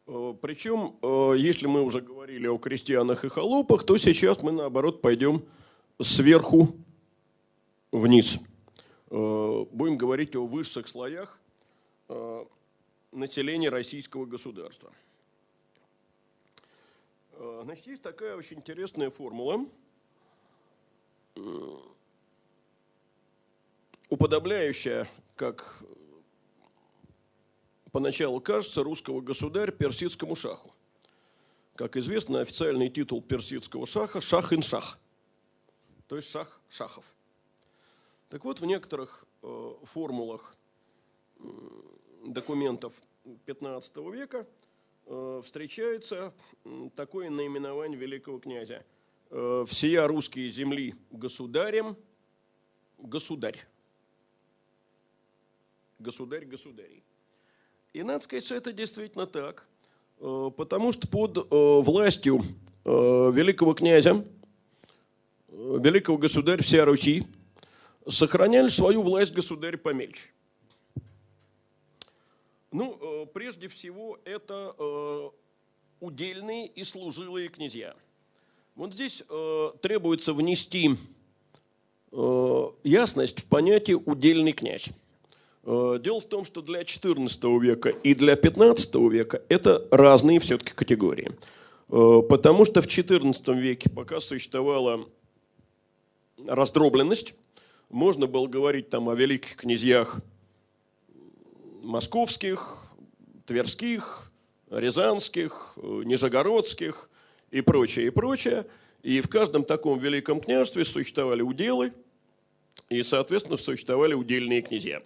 Э, причем, э, если мы уже говорили о крестьянах и холопах, то сейчас мы, наоборот, пойдем сверху вниз. Э, будем говорить о высших слоях э, населения российского государства – Э, значит, есть такая очень интересная формула, уподобляющая, как поначалу кажется, русского государя персидскому шаху. Как известно, официальный титул персидского шаха – шах-ин-шах, то есть шах шахов. Так вот, в некоторых э, формулах документов 15 века – Э, встречается такое наименование великого князя. Э, «Всея русские земли государем, государь». Государь государей. И надо сказать, что это действительно так, э, потому что под властью великого князя, великого государя вся Руси, сохраняли свою власть государь помельче. Ну, э, прежде всего, это э, удельные и служилые князья. Вот здесь э, требуется внести ясность в понятие «удельный князь». Дело в том, что для XIV века и для XV века это разные все-таки категории. Потому что в XIV веке, пока существовала раздробленность, можно было говорить там о великих князьях московских, тверских, рязанских, нижегородских и прочее, и прочее. И в каждом таком великом княжестве существовали уделы, и, соответственно, существовали удельные князья.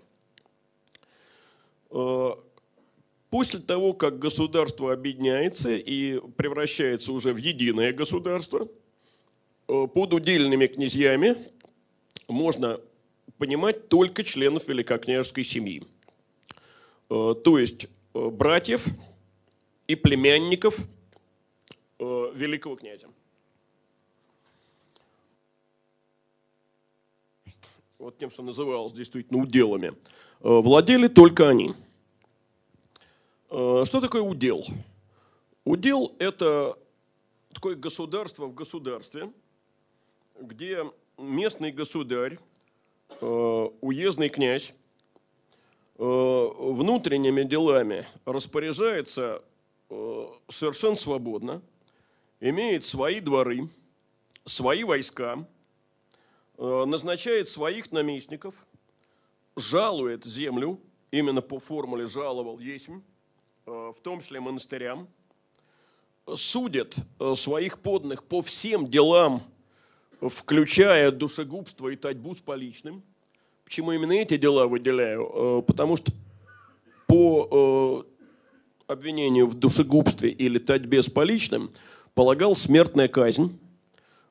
Э, после того, как государство объединяется и превращается уже в единое государство, э, под удельными князьями можно понимать только членов великокняжеской семьи. Э, то есть э, братьев и племянников э, великого князя. Вот тем, что называлось действительно уделами. Владели только они. Что такое удел? Удел – это такое государство в государстве, где местный государь, уездный князь Э, внутренними делами распоряжается э, совершенно свободно, имеет свои дворы, свои войска, э, назначает своих наместников, жалует землю, именно по формуле жаловал Есмь, в том числе монастырям, судит своих подных по всем делам, включая душегубство и татьбу с поличным – Почему именно эти дела выделяю? Э, потому что по э, обвинению в душегубстве или татьбе с поличным полагал смертная казнь.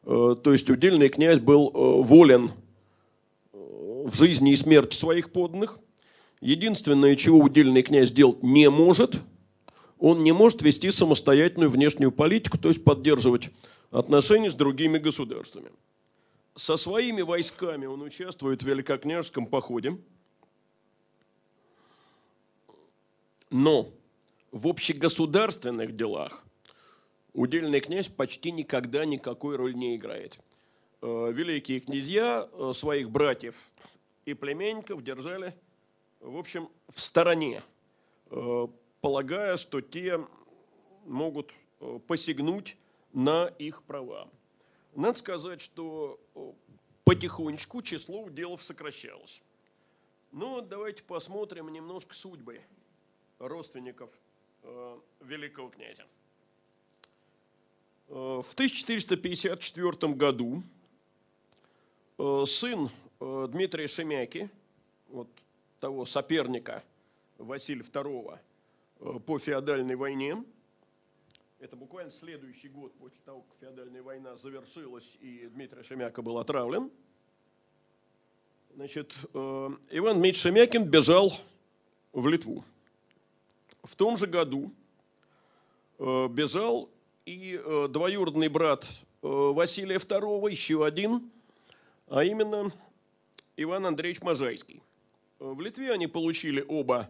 Э, то есть удельный князь был волен в жизни и смерти своих подданных. Единственное, чего удельный князь делать не может, он не может вести самостоятельную внешнюю политику, то есть поддерживать отношений с другими государствами. Со своими войсками он участвует в Великокняжеском походе, но в общегосударственных делах удельный князь почти никогда никакой роли не играет. Э, великие князья э, своих братьев и племенников держали, в общем, в стороне, э, полагая, что те могут посягнуть на их права. Надо сказать, что потихонечку число уделов сокращалось. Но давайте посмотрим немножко судьбы родственников великого князя. В 1454 году Э, сын э, Дмитрия Шемяки, вот того соперника Василия II э, по феодальной войне, это буквально следующий год после того, как феодальная война завершилась и Дмитрий Шемяка был отравлен. Значит, Иван Дмитриевич Шемякин бежал в Литву. В том же году бежал и двоюродный брат Василия II, еще один, а именно Иван Андреевич Можайский. В Литве они получили оба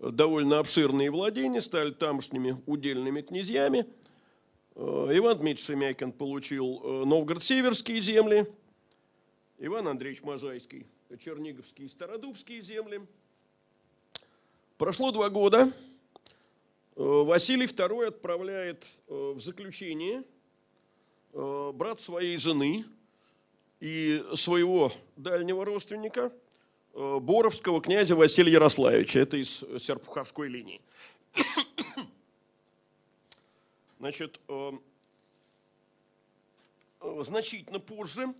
довольно обширные владения, стали тамошними удельными князьями. Иван Дмитриевич Шемякин получил э, Новгород-Северские земли, Иван Андреевич Можайский – Черниговские и Стародубские земли. Прошло два года. Э, Василий II отправляет э, в заключение брат своей жены – и своего дальнего родственника, э, боровского князя Василия Ярославича, это из Серпуховской линии. Значит, э, э, значительно позже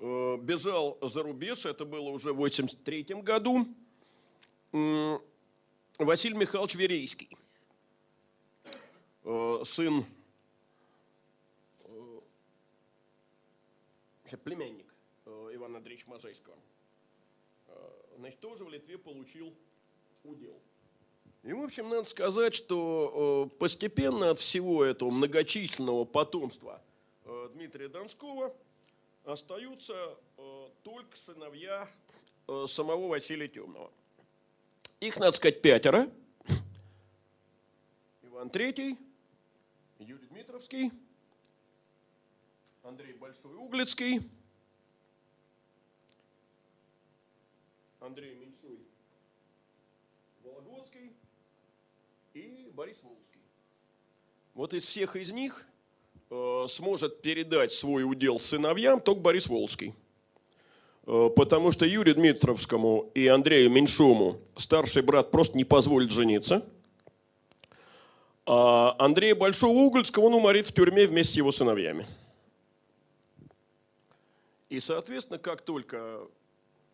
бежал за рубеж, это было уже в 83 году, Василий Михайлович Верейский, сын племянник э, Ивана Андреевича Мозайского, э, значит, тоже в Литве получил удел. И, в общем, надо сказать, что э, постепенно от всего этого многочисленного потомства Дмитрия Донского остаются только сыновья самого Василия Темного. Их, надо сказать, пятеро. Иван Третий, Юрий Дмитровский, Андрей Большой Углицкий, Андрей Меньшуй Вологодский и Борис Волжский. Вот из всех из них э, сможет передать свой удел сыновьям только Борис Волжский. Э, потому что Юрию Дмитровскому и Андрею Меньшому старший брат просто не позволит жениться. А Андрея Большого Угольского он уморит в тюрьме вместе с его сыновьями. И, соответственно, как только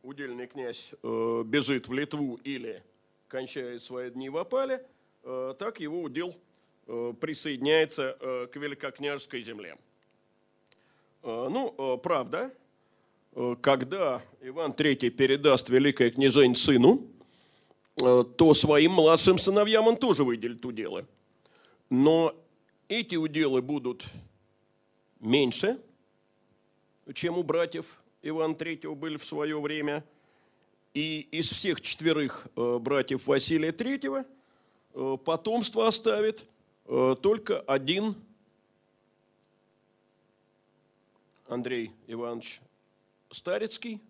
удельный князь э, бежит в Литву или кончает свои дни в опале, э, так его удел э, присоединяется э, к великокняжеской земле. Э, ну, э, правда, э, когда Иван III передаст великое княжень сыну, э, то своим младшим сыновьям он тоже выделит уделы. Но эти уделы будут меньше – чем у братьев Ивана III были в свое время. И из всех четверых э, братьев Василия III э, потомство оставит э, только один Андрей Иванович Старецкий,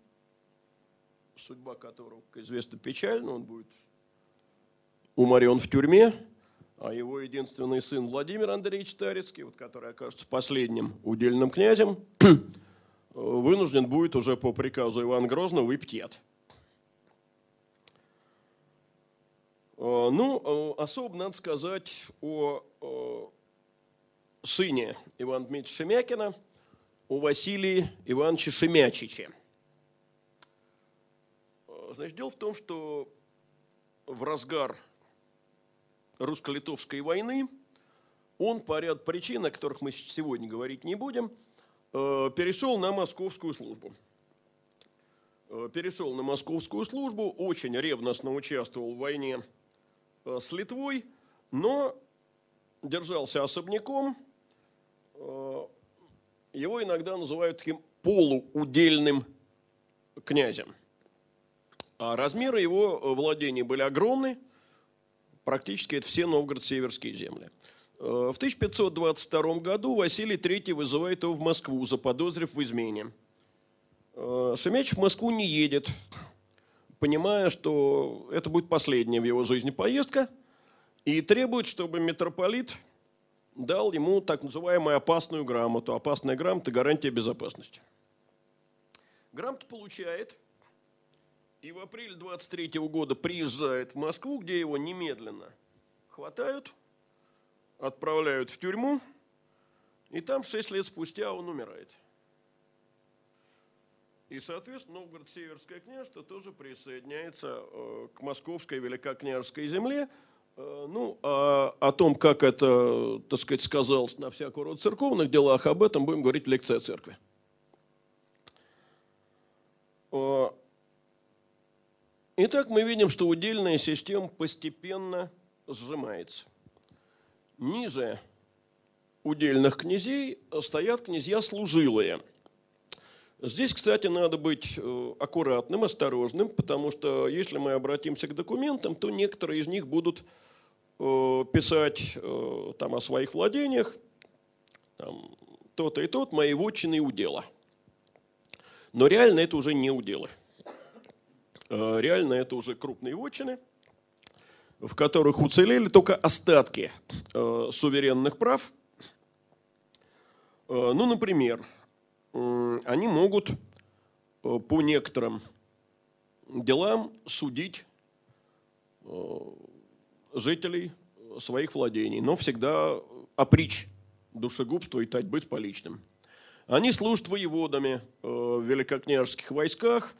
судьба которого, как известно, печальна, он будет уморен в тюрьме, а его единственный сын Владимир Андреевич Старецкий, вот, который окажется последним удельным князем, вынужден будет уже по приказу Ивана Грозного яд. Э, ну, э, особо надо сказать о сыне Ивана Дмитриевича Шемякина, о Василии Ивановиче Шемячиче. Значит, дело в том, что в разгар русско-литовской войны он по ряду причин, о которых мы сегодня говорить не будем – перешел на московскую службу. Э, перешел на московскую службу, очень ревностно участвовал в войне э, с Литвой, но держался особняком его иногда называют таким полуудельным князем. А размеры его владений были огромны, практически это все Новгород-Северские земли. Э, в 1522 году Василий III вызывает его в Москву, заподозрив в измене. Э, Шемячев в Москву не едет, понимая, что это будет последняя в его жизни поездка, и требует, чтобы митрополит дал ему так называемую опасную грамоту. Опасная грамота – гарантия безопасности. Грамоту получает, и в апреле 23 года приезжает в Москву, где его немедленно хватают, отправляют в тюрьму, и там 6 лет спустя он умирает. И, соответственно, Новгород-Северское княжество тоже присоединяется э, к Московской Великокняжеской земле. Э, ну, а о том, как это, так сказать, сказалось на всякого рода церковных делах, об этом будем говорить в лекции о церкви. Э, итак, мы видим, что удельная система постепенно сжимается. Ниже удельных князей стоят князья служилые – Здесь, кстати, надо быть э, аккуратным, осторожным, потому что если мы обратимся к документам, то некоторые из них будут э, писать э, там, о своих владениях, там, то-то и тот, мои вотчины и удела. Но реально это уже не уделы. Реально это уже крупные вотчины, в которых уцелели только остатки суверенных прав. Ну, например, они могут э, по некоторым делам судить э, жителей своих владений, но всегда опричь душегубство и тать быть поличным. Они служат воеводами э, в великокняжеских войсках,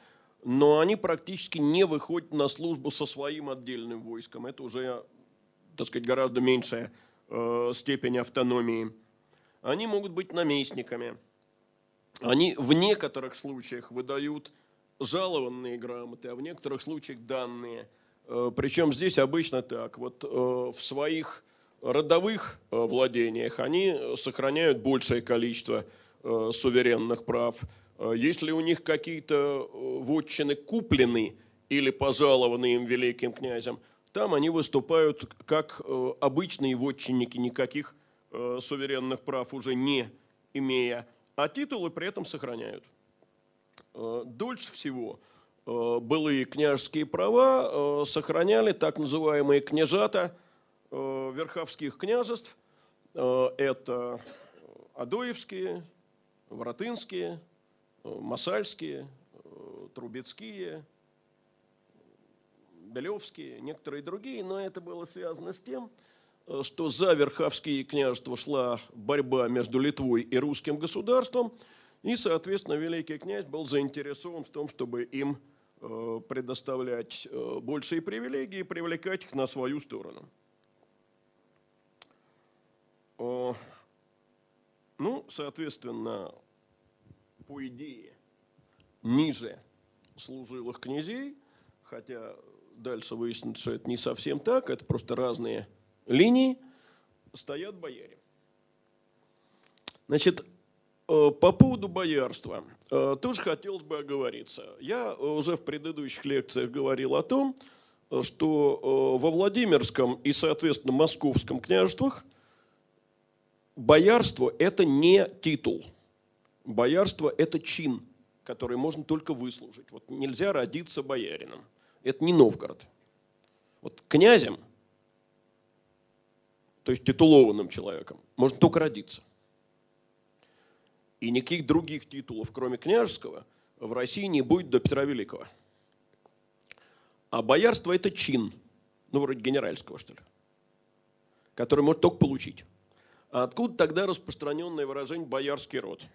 но они практически не выходят на службу со своим отдельным войском. Это уже, так сказать, гораздо меньшая степень автономии. Они могут быть наместниками – они в некоторых случаях выдают жалованные грамоты, а в некоторых случаях данные. Э, Причем здесь обычно так. Вот э, в своих родовых э, владениях они сохраняют большее количество суверенных прав. Если у них какие-то вотчины куплены или пожалованы им великим князем, там они выступают как обычные вотчинники, никаких суверенных прав уже не имея а титулы при этом сохраняют. Э, дольше всего э, былые княжеские права э, сохраняли так называемые княжата верховских княжеств. Это Адоевские, Воротынские, Масальские, Трубецкие, Белевские, некоторые другие, но это было связано с тем, Э, что за Верховские княжества шла борьба между Литвой и русским государством, и, соответственно, великий князь был заинтересован в том, чтобы им э, предоставлять э, большие привилегии и привлекать их на свою сторону. Ну, соответственно, по идее, ниже служилых князей, хотя дальше выяснится, что это не совсем так, это просто разные линии стоят бояре. Значит, э, по поводу боярства э, тоже хотелось бы оговориться. Я уже в предыдущих лекциях говорил о том, что э, во Владимирском и, соответственно, Московском княжествах боярство – это не титул. Боярство – это чин, который можно только выслужить. Вот нельзя родиться боярином. Это не Новгород. Вот князем – то есть титулованным человеком, можно только родиться. И никаких других титулов, кроме княжеского, в России не будет до Петра Великого. А боярство – это чин, ну, вроде генеральского, что ли, который может только получить. А откуда тогда распространенное выражение «боярский род»?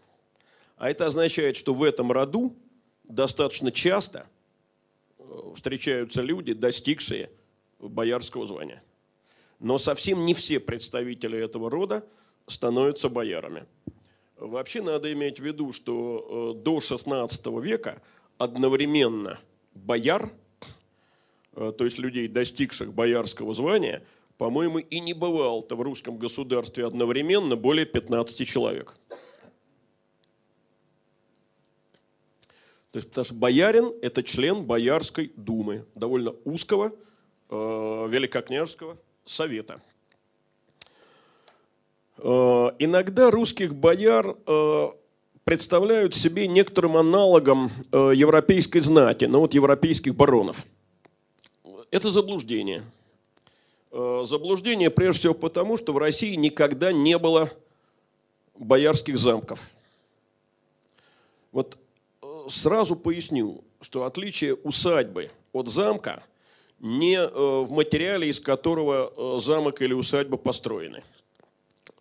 А это означает, что в этом роду достаточно часто э, встречаются люди, достигшие боярского звания но совсем не все представители этого рода становятся боярами. Вообще надо иметь в виду, что э, до XVI века одновременно бояр, э, то есть людей, достигших боярского звания, по-моему, и не бывало-то в русском государстве одновременно более 15 человек. То есть, потому что боярин – это член Боярской думы, довольно узкого э, великокняжеского совета. Э, иногда русских бояр э, представляют себе некоторым аналогом э, европейской знати, ну вот европейских баронов. Это заблуждение. Э, заблуждение прежде всего потому, что в России никогда не было боярских замков. Вот сразу поясню, что отличие усадьбы от замка не э, в материале, из которого э, замок или усадьба построены.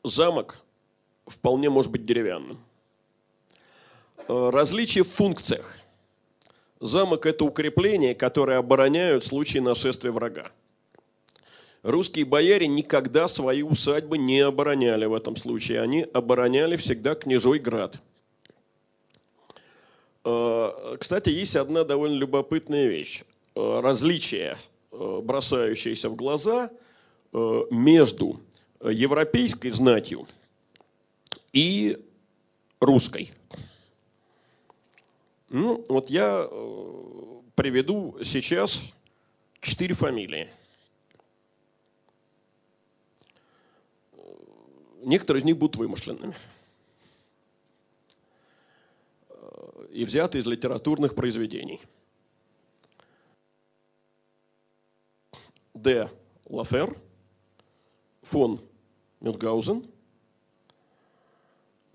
Замок вполне может быть деревянным. Различие в функциях. Замок – это укрепление, которое обороняют в случае нашествия врага. Русские бояре никогда свои усадьбы не обороняли в этом случае. Они обороняли всегда княжой град. Э, кстати, есть одна довольно любопытная вещь. Э, различие, э, бросающееся в глаза между европейской знатью и русской. Ну, вот я приведу сейчас четыре фамилии – некоторые из них будут вымышленными и взяты из литературных произведений. Д. Лафер, фон Мюнхгаузен,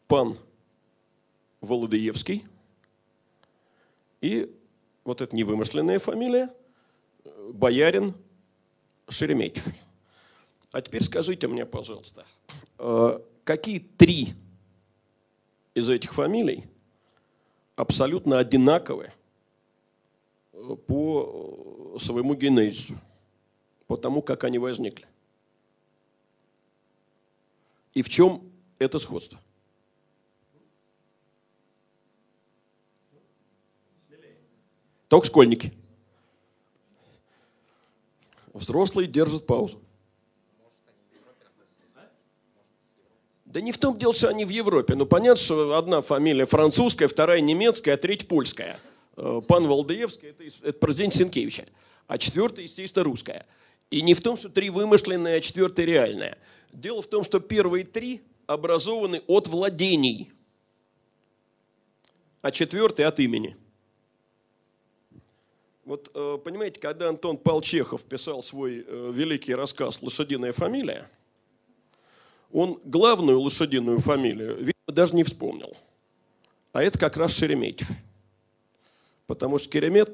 пан Володыевский и вот эта невымышленная фамилия, боярин Шереметьев. А теперь скажите мне, пожалуйста, э, какие три из этих фамилий абсолютно одинаковые э, по э, своему генезису, по тому, как они возникли? И в чем это сходство? Только школьники. Взрослые держат паузу. Да не в том дело, что они в Европе. Ну, понятно, что одна фамилия французская, вторая немецкая, а третья польская. Э, пан Валдеевский это, – это президент Сенкевича. А четвертая, естественно, русская. И не в том, что три вымышленные, а четвертая реальная. Дело в том, что первые три образованы от владений, а четвертый от имени. Вот, э, понимаете, когда Антон Павел писал свой э, великий рассказ «Лошадиная фамилия», он главную лошадиную фамилию, видимо, даже не вспомнил. А это как раз Шереметьев. Потому что Керемет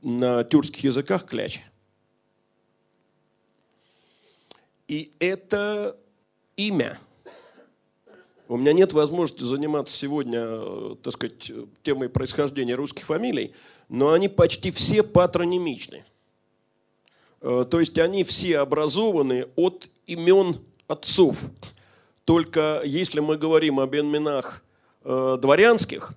на тюркских языках кляч. И это имя. У меня нет возможности заниматься сегодня, так сказать, темой происхождения русских фамилий, но они почти все патронимичны. Э, то есть они все образованы от имен отцов. Только если мы говорим об именах э, дворянских,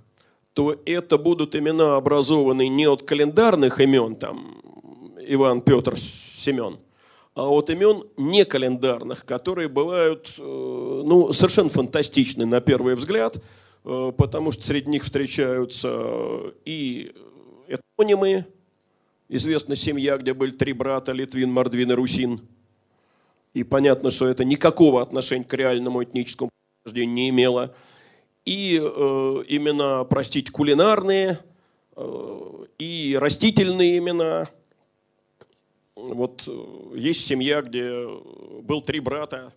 то это будут имена образованные не от календарных имен, там Иван, Петр, Семен, а от имен не календарных, которые бывают э, ну, совершенно фантастичны на первый взгляд, э, потому что среди них встречаются и этонимы, известна семья, где были три брата, Литвин, Мордвин и Русин – и понятно, что это никакого отношения к реальному этническому происхождению не имело. И э, имена, простите, кулинарные, э, и растительные имена. Вот э, есть семья, где был три брата,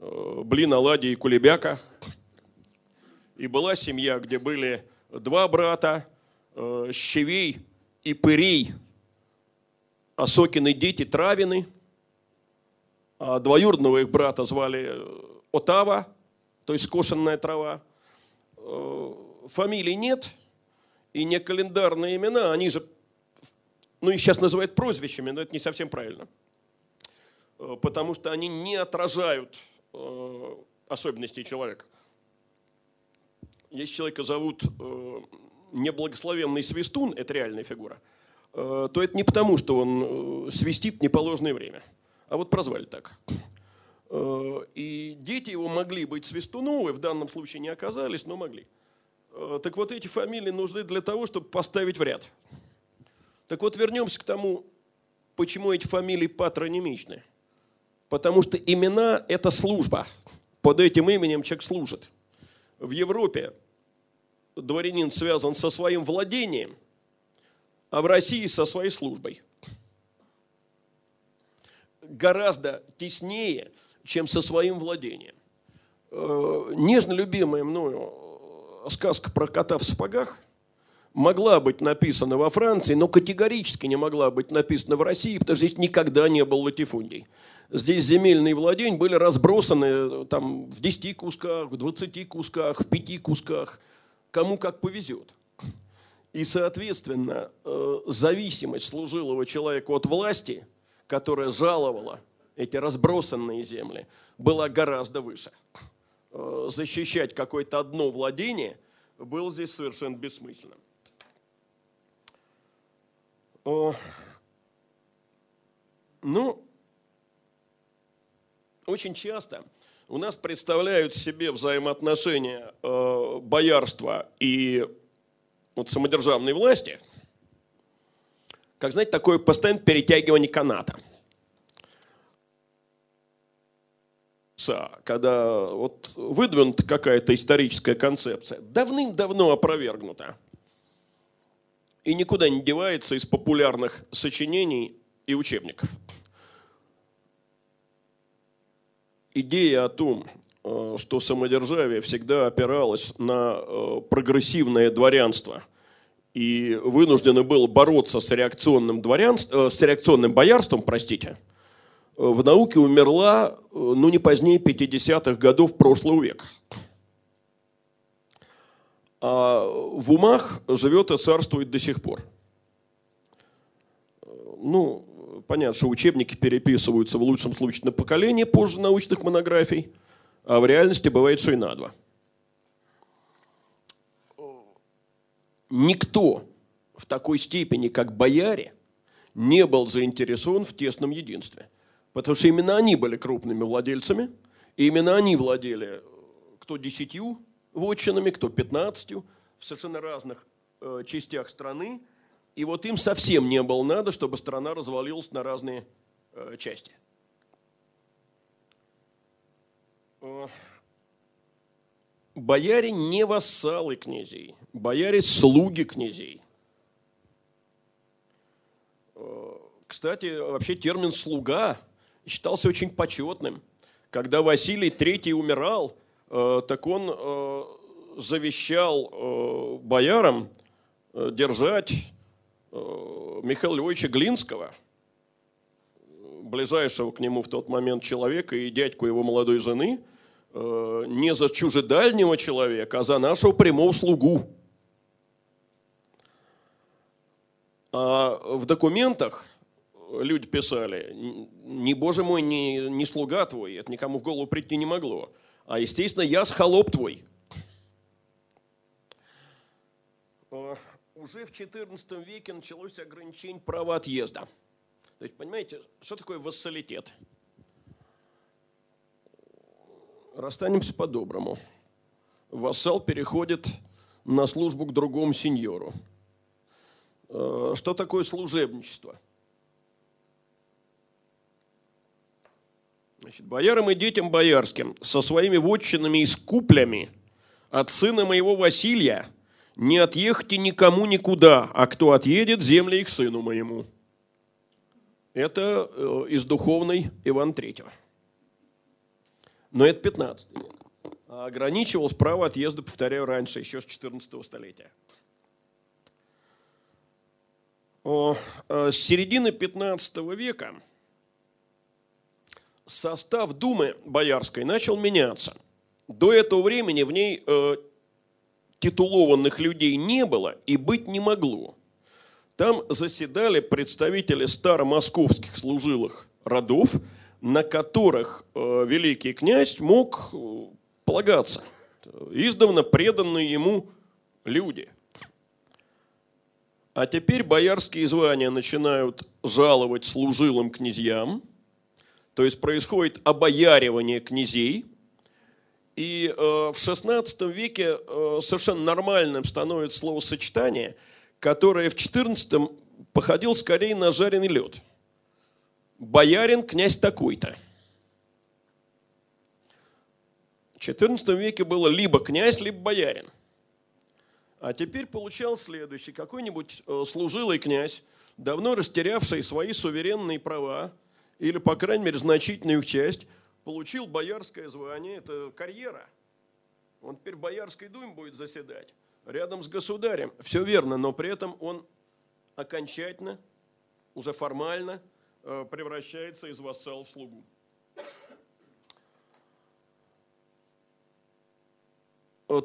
э, Блин, Аладий и Кулебяка. И была семья, где были два брата, э, Щевей и Пырей, Осокины дети Травины – а двоюродного их брата звали э, Отава, то есть скошенная трава. Э, фамилий нет, и не календарные имена, они же, ну их сейчас называют прозвищами, но это не совсем правильно. Э, потому что они не отражают особенностей человека. Если человека зовут неблагословенный свистун, это реальная фигура, то это не потому, что он свистит в неположенное время – а вот прозвали так. Э, и дети его могли быть свистуновы, в данном случае не оказались, но могли. Э, так вот эти фамилии нужны для того, чтобы поставить в ряд. Так вот вернемся к тому, почему эти фамилии патронимичны. Потому что имена – это служба. Под этим именем человек служит. В Европе дворянин связан со своим владением, а в России со своей службой. Гораздо теснее, чем со своим владением. Э, нежно любимая мною сказка про кота в сапогах могла быть написана во Франции, но категорически не могла быть написана в России, потому что здесь никогда не был латифундий. Здесь земельные владения были разбросаны э, там, в 10 кусках, в 20 кусках, в 5 кусках, кому как повезет. И, соответственно, э, зависимость служилого человека от власти, которая жаловала эти разбросанные земли, была гораздо выше. Э, защищать какое-то одно владение было здесь совершенно бессмысленным. Ну, очень часто у нас представляют себе взаимоотношения э, боярства и вот, самодержавной власти, как, знаете, такое постоянное перетягивание каната – когда вот выдвинута какая-то историческая концепция, давным-давно опровергнута. И никуда не девается из популярных сочинений и учебников. Идея о том, э, что самодержавие всегда опиралось на э, прогрессивное дворянство и вынуждено было бороться с реакционным, дворянством, э, с реакционным боярством, простите – в науке умерла ну, не позднее 50-х годов прошлого века. А в умах живет и царствует до сих пор. Ну, понятно, что учебники переписываются в лучшем случае на поколение позже научных монографий, а в реальности бывает, что и на два. Никто в такой степени, как бояре, не был заинтересован в тесном единстве – Потому что именно они были крупными владельцами, и именно они владели кто десятью вотчинами, кто пятнадцатью в совершенно разных э, частях страны. И вот им совсем не было надо, чтобы страна развалилась на разные э, части. Э, бояре не вассалы князей, бояре слуги князей. Э, кстати, вообще термин «слуга» считался очень почетным. Когда Василий III умирал, э, так он э, завещал боярам держать Михаила Львовича Глинского, ближайшего к нему в тот момент человека и дядьку его молодой жены, не за чужедальнего человека, а за нашего прямого слугу. А в документах люди писали, не, боже мой, не, не слуга твой, это никому в голову прийти не могло. А, естественно, я с холоп твой. А, уже в XIV веке началось ограничение права отъезда. То есть, понимаете, что такое вассалитет? Расстанемся по-доброму. Вассал переходит на службу к другому сеньору. А, что такое служебничество? Значит, боярам и детям боярским со своими вотчинами и скуплями от сына моего Василия не отъехайте никому никуда, а кто отъедет, земли их сыну моему. Это э, из духовной Иван Третьего. Но это 15 век. А ограничивалось право отъезда, повторяю, раньше, еще с 14 столетия. О, э, с середины 15 века состав Думы Боярской начал меняться. До этого времени в ней э, титулованных людей не было и быть не могло. Там заседали представители старомосковских служилых родов, на которых э, великий князь мог э, полагаться. Издавна преданные ему люди. А теперь боярские звания начинают жаловать служилым князьям – то есть происходит обояривание князей, И э, в XVI веке э, совершенно нормальным становится словосочетание, которое в XIV походил скорее на жареный лед. Боярин, князь такой-то. В XIV веке было либо князь, либо боярин. А теперь получал следующий. Какой-нибудь э, служилый князь, давно растерявший свои суверенные права, или, по крайней мере, значительную их часть, получил боярское звание, это карьера. Он теперь в Боярской думе будет заседать, рядом с государем. Все верно, но при этом он окончательно, уже формально э, превращается из вассала в слугу.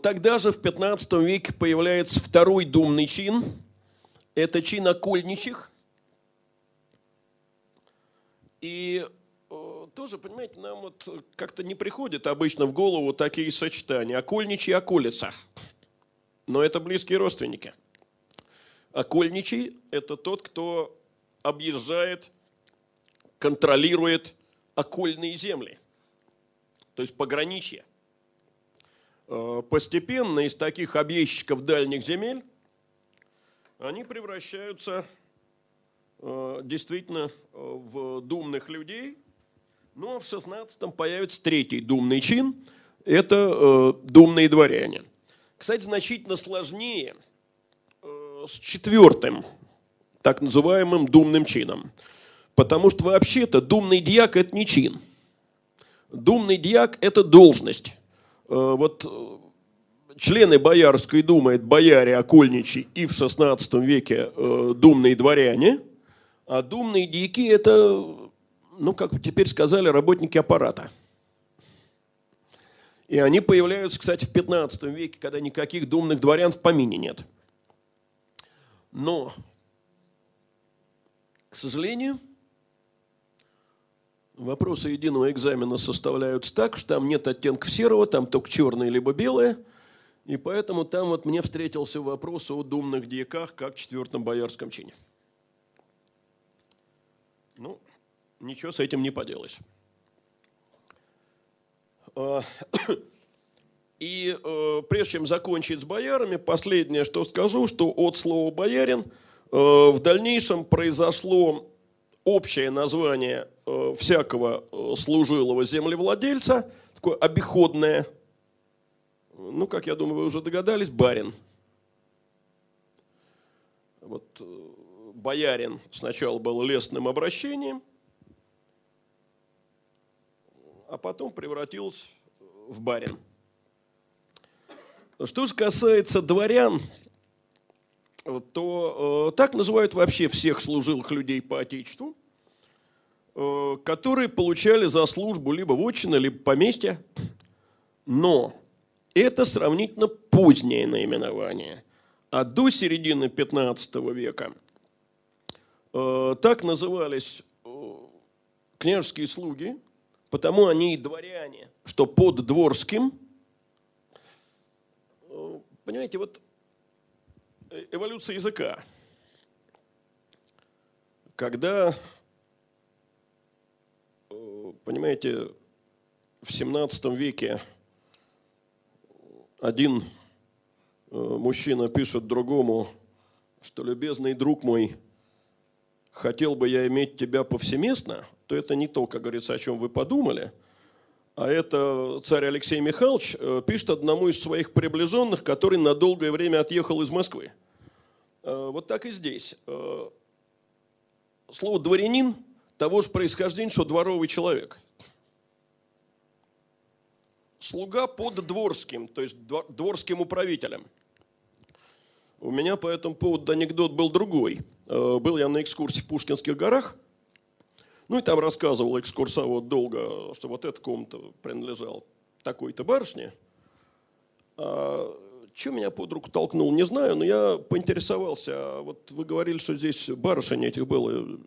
Тогда же в 15 веке появляется второй думный чин. Это чин окольничих. И э, тоже, понимаете, нам вот как-то не приходит обычно в голову такие сочетания. Окольничий и околица. Но это близкие родственники. Окольничий – это тот, кто объезжает, контролирует окольные земли, то есть пограничье. Э, постепенно из таких объездчиков дальних земель они превращаются э, действительно э, в думных людей. Ну а в 16-м появится третий думный чин – это думные дворяне. Кстати, значительно сложнее с четвертым, так называемым думным чином. Потому что вообще-то думный дьяк – это не чин. Думный дьяк – это должность. Э, вот э, члены Боярской думы, это бояре окольничьи и в XVI веке э, думные дворяне, а думные дьяки – это, ну, как теперь сказали, работники аппарата. И они появляются, кстати, в 15 веке, когда никаких думных дворян в помине нет. Но, к сожалению, Вопросы единого экзамена составляются так, что там нет оттенков серого, там только черное либо белое. И поэтому там вот мне встретился вопрос о думных дьяках как четвертом боярском чине. Ну, ничего с этим не поделаешь. А, и э, прежде чем закончить с боярами, последнее, что скажу, что от слова «боярин» э, в дальнейшем произошло общее название э, всякого э, служилого землевладельца, такое обиходное, ну, как я думаю, вы уже догадались, барин. Вот э, боярин сначала был лестным обращением, а потом превратился в барин. Что же касается дворян, то э, так называют вообще всех служилых людей по Отечеству, которые получали за службу либо вотчины, либо поместья. Но это сравнительно позднее наименование. А до середины 15 века э, так назывались э, княжеские слуги, потому они и дворяне, что под дворским. Э, понимаете, вот эволюция языка. Когда, э, понимаете, в 17 веке один э, мужчина пишет другому, что любезный друг мой, хотел бы я иметь тебя повсеместно, то это не то, как говорится, о чем вы подумали, а это царь Алексей Михайлович э, пишет одному из своих приближенных, который на долгое время отъехал из Москвы. Э, вот так и здесь. Слово «дворянин» того же происхождения, что дворовый человек. Слуга под дворским, то есть дворским управителем. У меня по этому поводу анекдот был другой. Э, был я на экскурсии в Пушкинских горах, ну и там рассказывал экскурсовод долго, что вот эта комната принадлежала такой-то барышне. А что меня под руку толкнул, не знаю, но я поинтересовался. А вот вы говорили, что здесь барышень этих было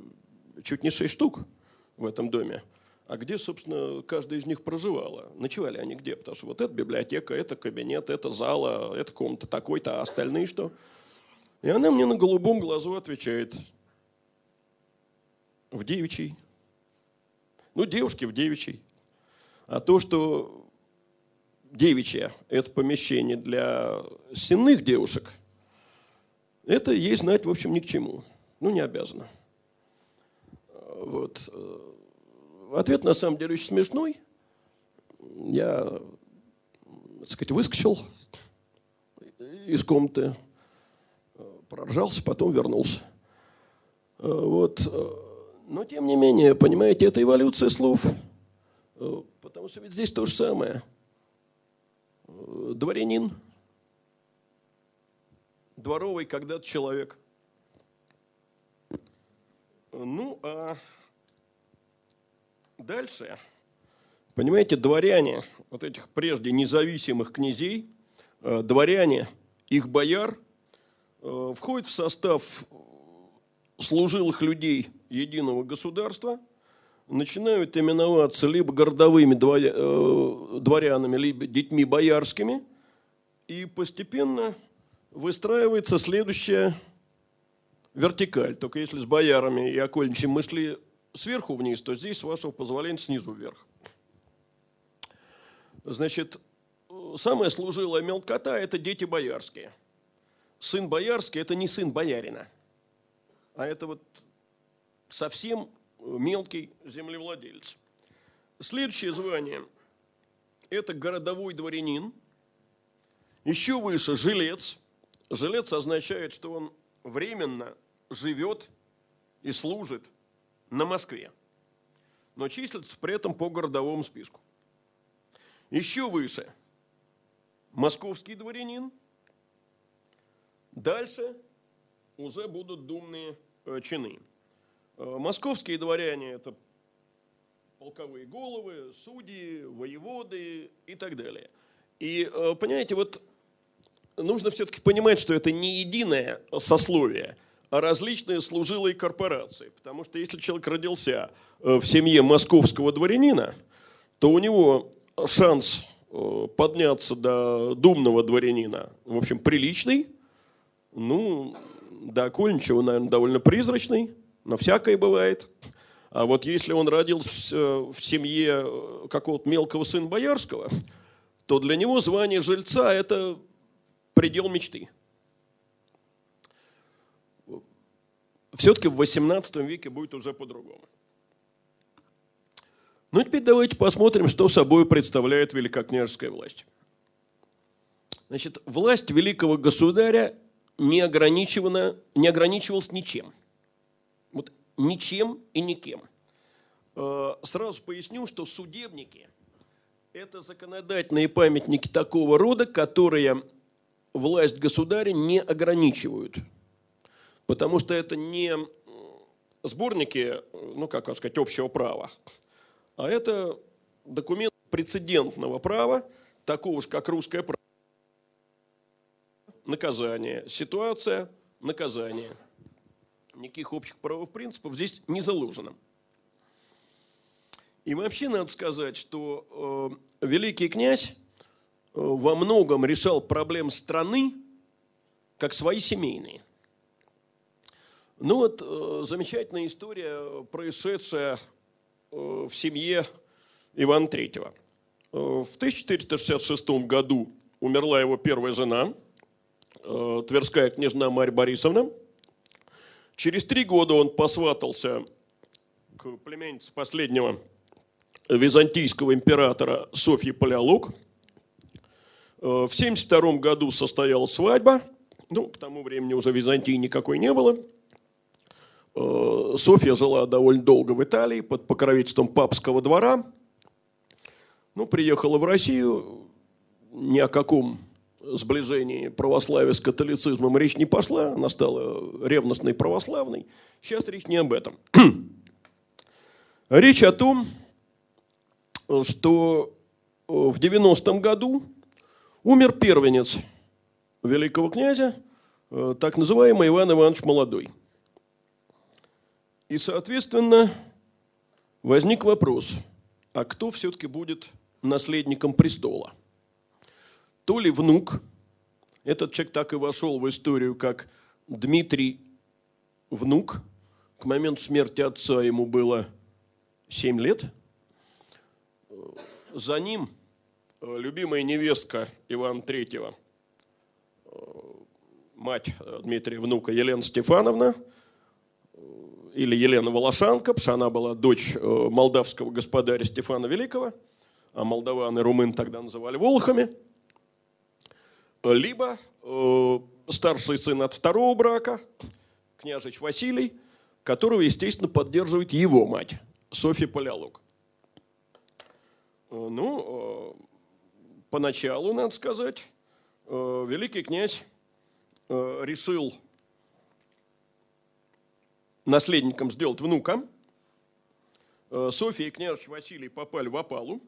чуть не шесть штук в этом доме. А где, собственно, каждая из них проживала? Ночевали они где? Потому что вот эта библиотека, это кабинет, это зала, это комната такой-то, а остальные что? И она мне на голубом глазу отвечает. В девичий. Ну, девушки в девичий. А то, что девичья – это помещение для сенных девушек, это ей знать, в общем, ни к чему. Ну, не обязана. Вот. Ответ, на самом деле, очень смешной. Я, так сказать, выскочил из комнаты, проржался, потом вернулся. Вот. Но, тем не менее, понимаете, это эволюция слов. Потому что ведь здесь то же самое. Дворянин, дворовый когда-то человек. Ну, а дальше, понимаете, дворяне, вот этих прежде независимых князей, э, дворяне, их бояр, э, входят в состав служилых людей единого государства, начинают именоваться либо городовыми э, дворянами, либо детьми боярскими, и постепенно выстраивается следующая вертикаль. Только если с боярами и окольничьим мы шли сверху вниз, то здесь, с вашего позволения, снизу вверх. Значит, самая служилая мелкота – это дети боярские. Сын боярский – это не сын боярина, а это вот совсем мелкий землевладелец. Следующее звание – это городовой дворянин. Еще выше – жилец. Жилец означает, что он временно живет и служит на Москве, но числится при этом по городовому списку. Еще выше – московский дворянин. Дальше уже будут думные э, чины. Э, московские дворяне – это полковые головы, судьи, воеводы и так далее. И, э, понимаете, вот нужно все-таки понимать, что это не единое сословие, различные служилые корпорации. Потому что если человек родился э, в семье московского дворянина, то у него шанс подняться до думного дворянина, в общем, приличный, ну, до окольничего, наверное, довольно призрачный, но всякое бывает. А вот если он родился в семье какого-то мелкого сына боярского, то для него звание жильца – это предел мечты. Все-таки в 18 веке будет уже по-другому. Ну, теперь давайте посмотрим, что собой представляет великокняжеская власть. Значит, власть великого государя не, ограничивана, не ограничивалась ничем – вот ничем и никем. Э, сразу поясню, что судебники – это законодательные памятники такого рода, которые власть государя не ограничивают. Потому что это не сборники, ну как сказать, общего права, а это документ прецедентного права, такого же, как русское право. Наказание, ситуация, наказание – никаких общих правовых принципов здесь не заложено. И вообще надо сказать, что э, великий князь э, во многом решал проблем страны как свои семейные. Ну вот э, замечательная история, происшедшая э, в семье Ивана Третьего. Э, в 1466 году умерла его первая жена, Тверская княжна Марья Борисовна – Через три года он посватался к племяннице последнего византийского императора Софьи Палеолог. В 1972 году состоялась свадьба. Ну, к тому времени уже Византии никакой не было. Э, Софья жила довольно долго в Италии под покровительством папского двора. Ну, приехала в Россию, ни о каком сближении православия с католицизмом речь не пошла, она стала ревностной православной. Сейчас речь не об этом. Речь о том, что в 90-м году умер первенец великого князя, так называемый Иван Иванович Молодой. И, соответственно, возник вопрос, а кто все-таки будет наследником престола – то ли внук, этот человек так и вошел в историю, как Дмитрий внук, к моменту смерти отца ему было 7 лет, за ним э, любимая невестка Ивана Третьего, мать Дмитрия внука Елена Стефановна, или Елена Волошанка, потому что она была дочь молдавского господаря Стефана Великого, а молдаван и румын тогда называли волохами, либо старший сын от второго брака, княжич Василий, которого, естественно, поддерживает его мать, Софья Палеолог. Э, ну, э, поначалу, надо сказать, э, великий князь решил наследником сделать внука. Софья и княжич Василий попали в опалу.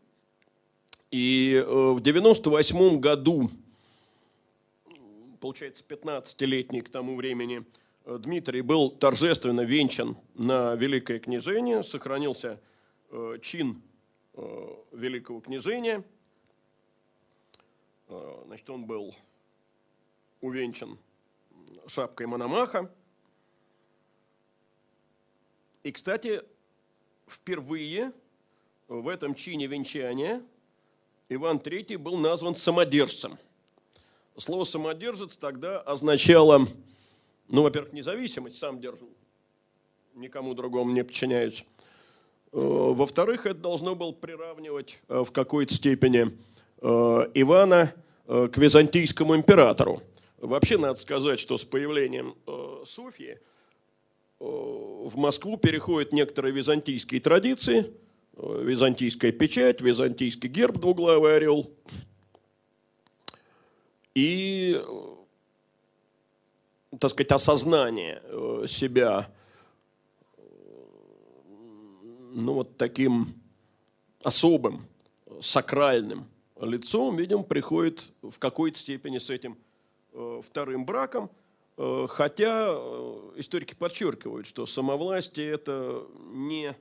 И в 98 году, получается, 15-летний к тому времени, Дмитрий был торжественно венчан на Великое княжение, сохранился чин Э, великого княжения. Э, значит, он был увенчан шапкой Мономаха. И, кстати, впервые в этом чине венчания Иван III был назван самодержцем. Слово «самодержец» тогда означало, ну, во-первых, независимость, сам держу, никому другому не подчиняюсь – Э, во-вторых, это должно было приравнивать э, в какой-то степени э, Ивана к византийскому императору. Вообще надо сказать, что с появлением Софьи в Москву переходят некоторые византийские традиции, византийская печать, византийский герб, двуглавый орел. И, так сказать, осознание себя ну, вот таким особым, сакральным лицом, видим, приходит в какой-то степени с этим э, вторым браком, э, хотя э, историки подчеркивают, что самовластие это не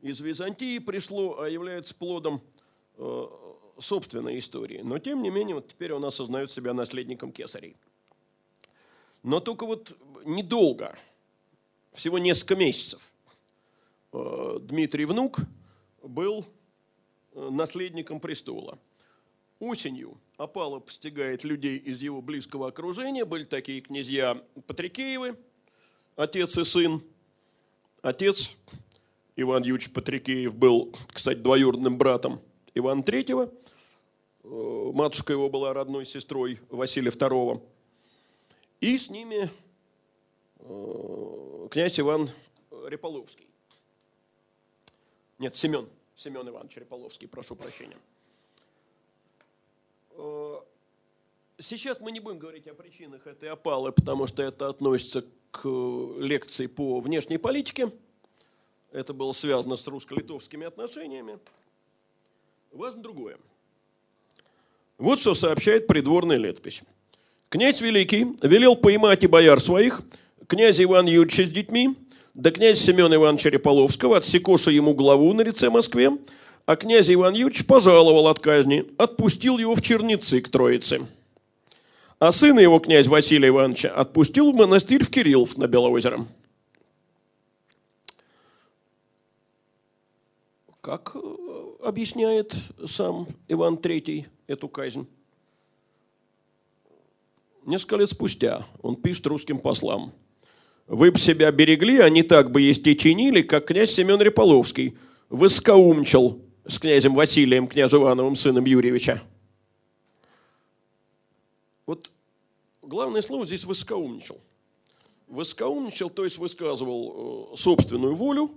из Византии пришло, а является плодом э, собственной истории. Но тем не менее, вот теперь он осознает себя наследником кесарей. Но только вот недолго, всего несколько месяцев. Э, Дмитрий Внук был э, наследником престола. Осенью опала постигает людей из его близкого окружения. Были такие князья Патрикеевы, отец и сын. Отец Иван Юрьевич Патрикеев был, кстати, двоюродным братом Ивана Третьего. Э, матушка его была родной сестрой Василия II. И с ними князь Иван Реполовский. Нет, Семен. Семен Иванович Реполовский, прошу прощения. Э, сейчас мы не будем говорить о причинах этой опалы, потому что это относится к лекции по внешней политике. Это было связано с русско-литовскими отношениями. Важно другое. Вот что сообщает придворная летопись. Князь Великий велел поймать и бояр своих, князь Иван Юрьевича с детьми, да князь Семен Иванович Реполовского, отсекоша ему главу на лице Москве, а князь Иван Юрьевич пожаловал от казни, отпустил его в Черницы к Троице. А сына его, князь Василия Ивановича, отпустил в монастырь в Кириллов на Белоозеро. Как э, объясняет сам Иван III эту казнь? Несколько лет спустя он пишет русским послам – вы бы себя берегли, а не так бы есть и чинили, как князь Семен Реполовский выскоумчил с князем Василием, князем Ивановым, сыном Юрьевича. Вот главное слово здесь «выскоумничал». Выскоумничал, то есть высказывал э, собственную волю,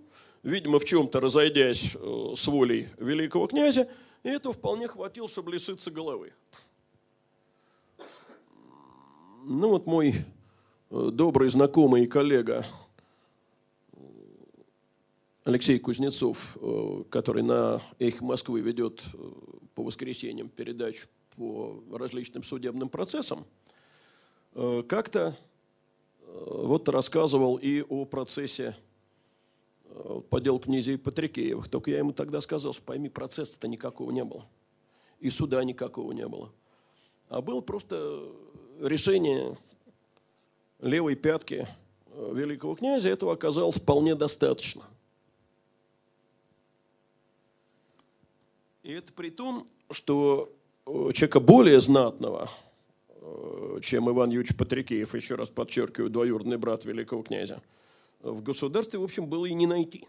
видимо, в чем-то разойдясь э, с волей великого князя, и этого вполне хватило, чтобы лишиться головы. Ну вот мой Э, добрый знакомый и коллега Алексей Кузнецов, э, который на «Эхо Москвы» ведет э, по воскресеньям передач по различным судебным процессам, как-то вот рассказывал и о процессе по делу князей Патрикеевых. Только я ему тогда сказал, что пойми, процесса-то никакого не было. И суда никакого не было. А было просто решение левой пятки э, великого князя, этого оказалось вполне достаточно. И это при том, что человека более знатного, чем Иван Юрьевич Патрикеев, еще раз подчеркиваю, двоюродный брат великого князя, в государстве, в общем, было и не найти.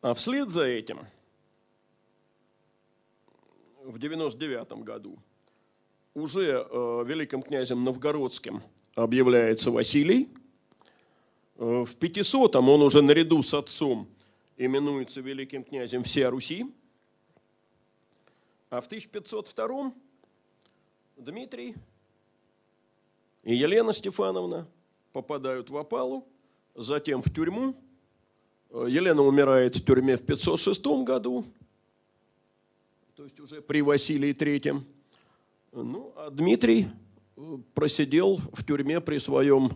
А вслед за этим, в 99 году, уже э, великим князем новгородским объявляется Василий. Э, в 500-м он уже наряду с отцом именуется великим князем всея Руси. А в 1502 Дмитрий и Елена Стефановна попадают в опалу, затем в тюрьму. Елена умирает в тюрьме в 506 году, то есть уже при Василии III. Ну, а Дмитрий э, просидел в тюрьме при своем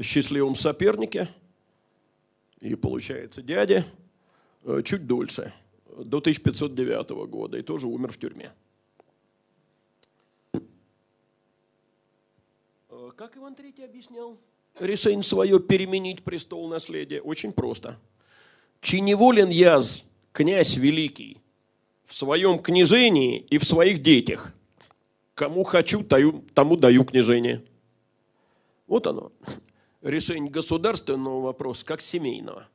счастливом сопернике и, получается, дядя чуть дольше, до 1509 года, и тоже умер в тюрьме. Э, как Иван III объяснял решение свое переменить престол наследия? Очень просто. Чи неволен яз, князь великий, в своем княжении и в своих детях. Кому хочу, тому даю княжение. Вот оно. Решение государственного вопроса, как семейного.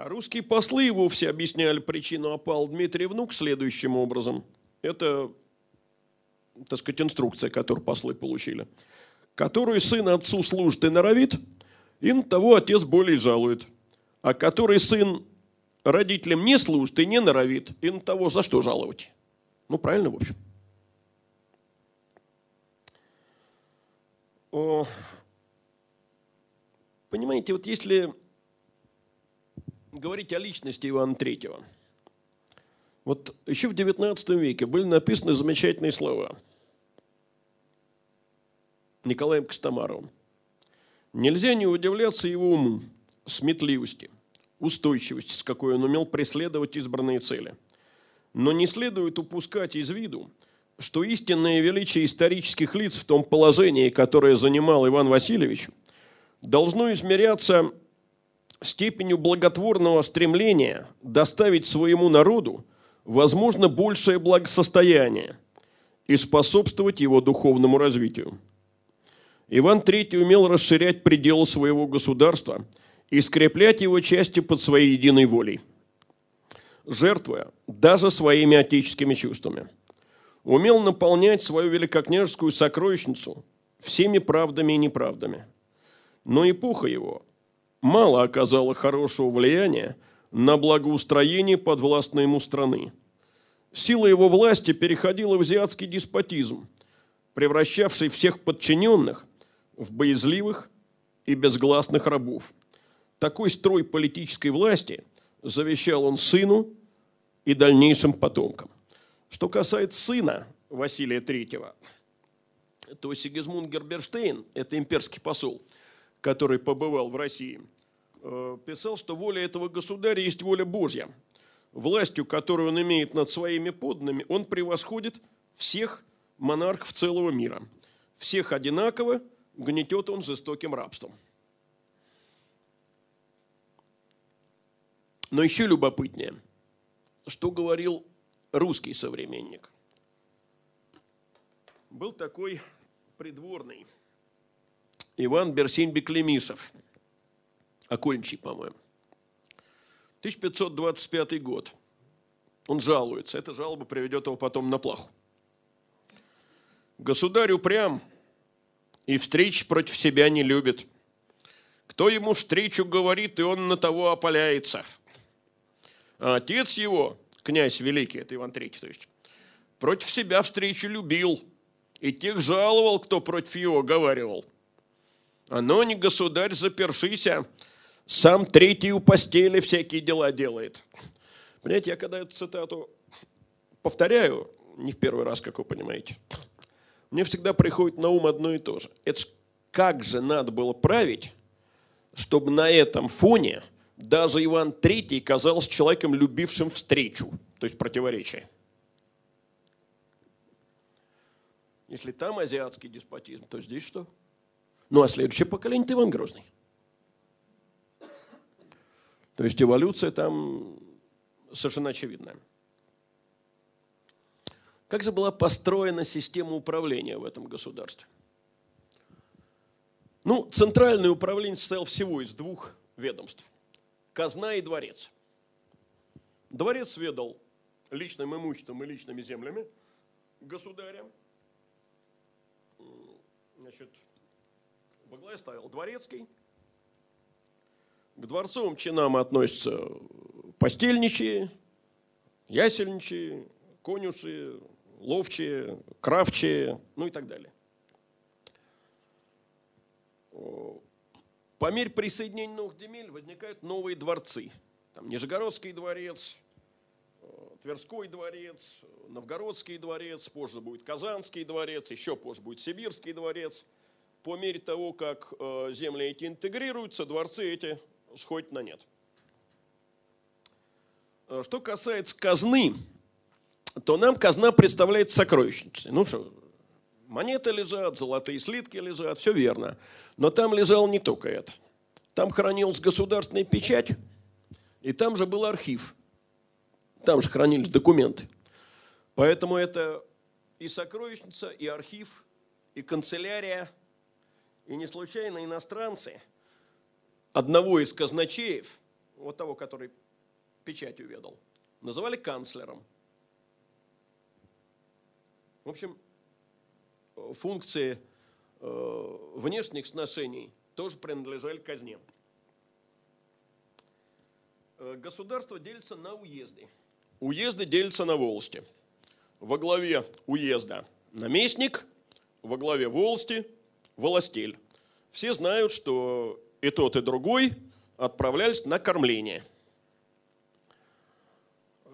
А русские послы его все объясняли причину опал Дмитрий Внук следующим образом. Это, так сказать, инструкция, которую послы получили – который сын отцу служит и норовит, и того отец более жалует. А который сын родителям не служит и не норовит, и того за что жаловать? Ну, правильно, в общем. О, понимаете, вот если говорить о личности Ивана Третьего, вот еще в XIX веке были написаны замечательные слова – Николаем Костомаровым. Нельзя не удивляться его уму, сметливости, устойчивости, с какой он умел преследовать избранные цели. Но не следует упускать из виду, что истинное величие исторических лиц в том положении, которое занимал Иван Васильевич, должно измеряться степенью благотворного стремления доставить своему народу возможно большее благосостояние и способствовать его духовному развитию. Иван III умел расширять пределы своего государства и скреплять его части под своей единой волей, жертвуя даже своими отеческими чувствами. Умел наполнять свою великокняжескую сокровищницу всеми правдами и неправдами. Но эпоха его мало оказала хорошего влияния на благоустроение подвластной ему страны. Сила его власти переходила в азиатский деспотизм, превращавший всех подчиненных в боязливых и безгласных рабов. Такой строй политической власти завещал он сыну и дальнейшим потомкам. Что касается сына Василия III, то Сигизмунд Герберштейн, это имперский посол, который побывал в России, э, писал, что воля этого государя есть воля Божья. Властью, которую он имеет над своими подданными, он превосходит всех монархов целого мира. Всех одинаково, гнетет он жестоким рабством. Но еще любопытнее, что говорил русский современник. Был такой придворный Иван Берсень-Беклемисов, окольничий, по-моему. 1525 год. Он жалуется. Эта жалоба приведет его потом на плаху. Государь упрям, и встреч против себя не любит. Кто ему встречу говорит, и он на того опаляется. А отец его, князь великий, это Иван III, то есть, против себя встречу любил, и тех жаловал, кто против его говаривал. Оно не государь, запершися, сам третий у постели всякие дела делает. Понимаете, я когда эту цитату повторяю, не в первый раз, как вы понимаете, мне всегда приходит на ум одно и то же. Это ж как же надо было править, чтобы на этом фоне даже Иван III казался человеком, любившим встречу, то есть противоречие. Если там азиатский деспотизм, то здесь что? Ну а следующее поколение – это Иван Грозный. То есть эволюция там совершенно очевидная. Как же была построена система управления в этом государстве? Ну, центральное управление состояло всего из двух ведомств – казна и дворец. Дворец ведал личным имуществом и личными землями государя. Значит, во главе стоял дворецкий. К дворцовым чинам относятся постельничие, ясельничие, конюши, ловчие, кравчие, ну и так далее. По мере присоединения новых земель возникают новые дворцы. Там Нижегородский дворец, Тверской дворец, Новгородский дворец, позже будет Казанский дворец, еще позже будет Сибирский дворец. По мере того, как э, земли эти интегрируются, дворцы эти сходят на нет. Э, что касается казны, то нам казна представляет сокровищницей. Ну что, монеты лежат, золотые слитки лежат, все верно. Но там лежало не только это. Там хранилась государственная печать, и там же был архив. Там же хранились документы. Поэтому это и сокровищница, и архив, и канцелярия, и не случайно иностранцы одного из казначеев, вот того, который печать уведал, называли канцлером. В общем, функции э, внешних сношений тоже принадлежали казне. Э, государство делится на уезды. Уезды делятся на волости. Во главе уезда наместник, во главе волости волостель. Все знают, что и тот, и другой отправлялись на кормление.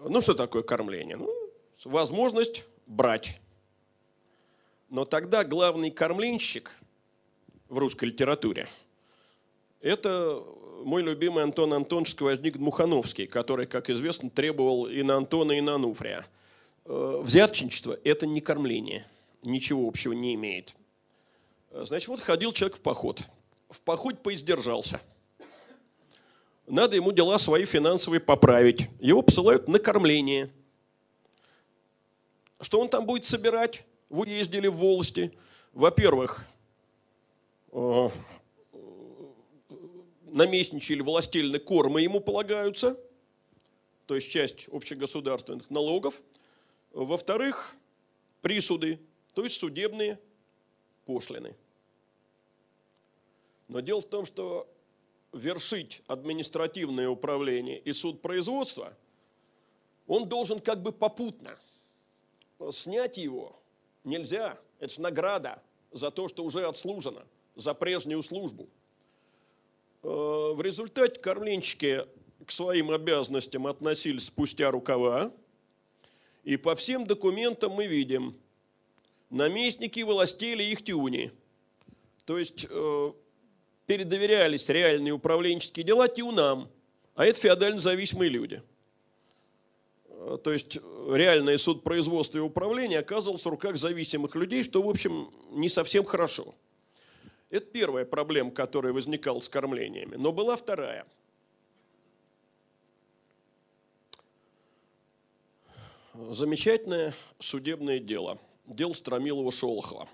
Ну, что такое кормление? Ну, возможность брать. Но тогда главный кормленщик в русской литературе – это мой любимый Антон Антонович Сквозник Мухановский, который, как известно, требовал и на Антона, и на Ануфрия. Э, взяточничество – это не кормление, ничего общего не имеет. Значит, вот ходил человек в поход. В поход поиздержался. Надо ему дела свои финансовые поправить. Его посылают на кормление. Что он там будет собирать? Вы ездили в волости. Во-первых, э, наместничий или властельный кормы ему полагаются, то есть часть общегосударственных налогов. Во-вторых, присуды, то есть судебные пошлины. Но дело в том, что вершить административное управление и суд производства, он должен как бы попутно. Снять его нельзя. Это же награда за то, что уже отслужено, за прежнюю службу. Э, в результате кормленщики к своим обязанностям относились спустя рукава. И по всем документам мы видим наместники властели их тюни. То есть э, передоверялись реальные управленческие дела тюнам, а это феодально зависимые люди. Э, то есть реальное суд производства и управления оказывалось в руках зависимых людей, что, в общем, не совсем хорошо. Это первая проблема, которая возникала с кормлениями. Но была вторая. Замечательное судебное дело. Дело Стромилова-Шолохова.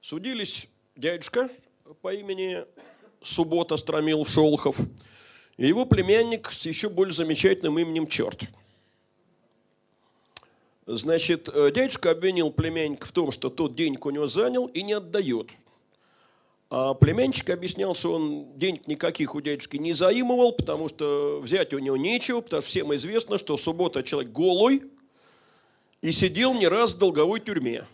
Судились дядюшка по имени Суббота Стромилов-Шолохов и его племянник с еще более замечательным именем Черт. Значит, дядюшка обвинил племянника в том, что тот денег у него занял и не отдает. А племянчик объяснял, что он денег никаких у дядюшки не заимывал, потому что взять у него нечего, потому что всем известно, что суббота человек голый и сидел не раз в долговой тюрьме.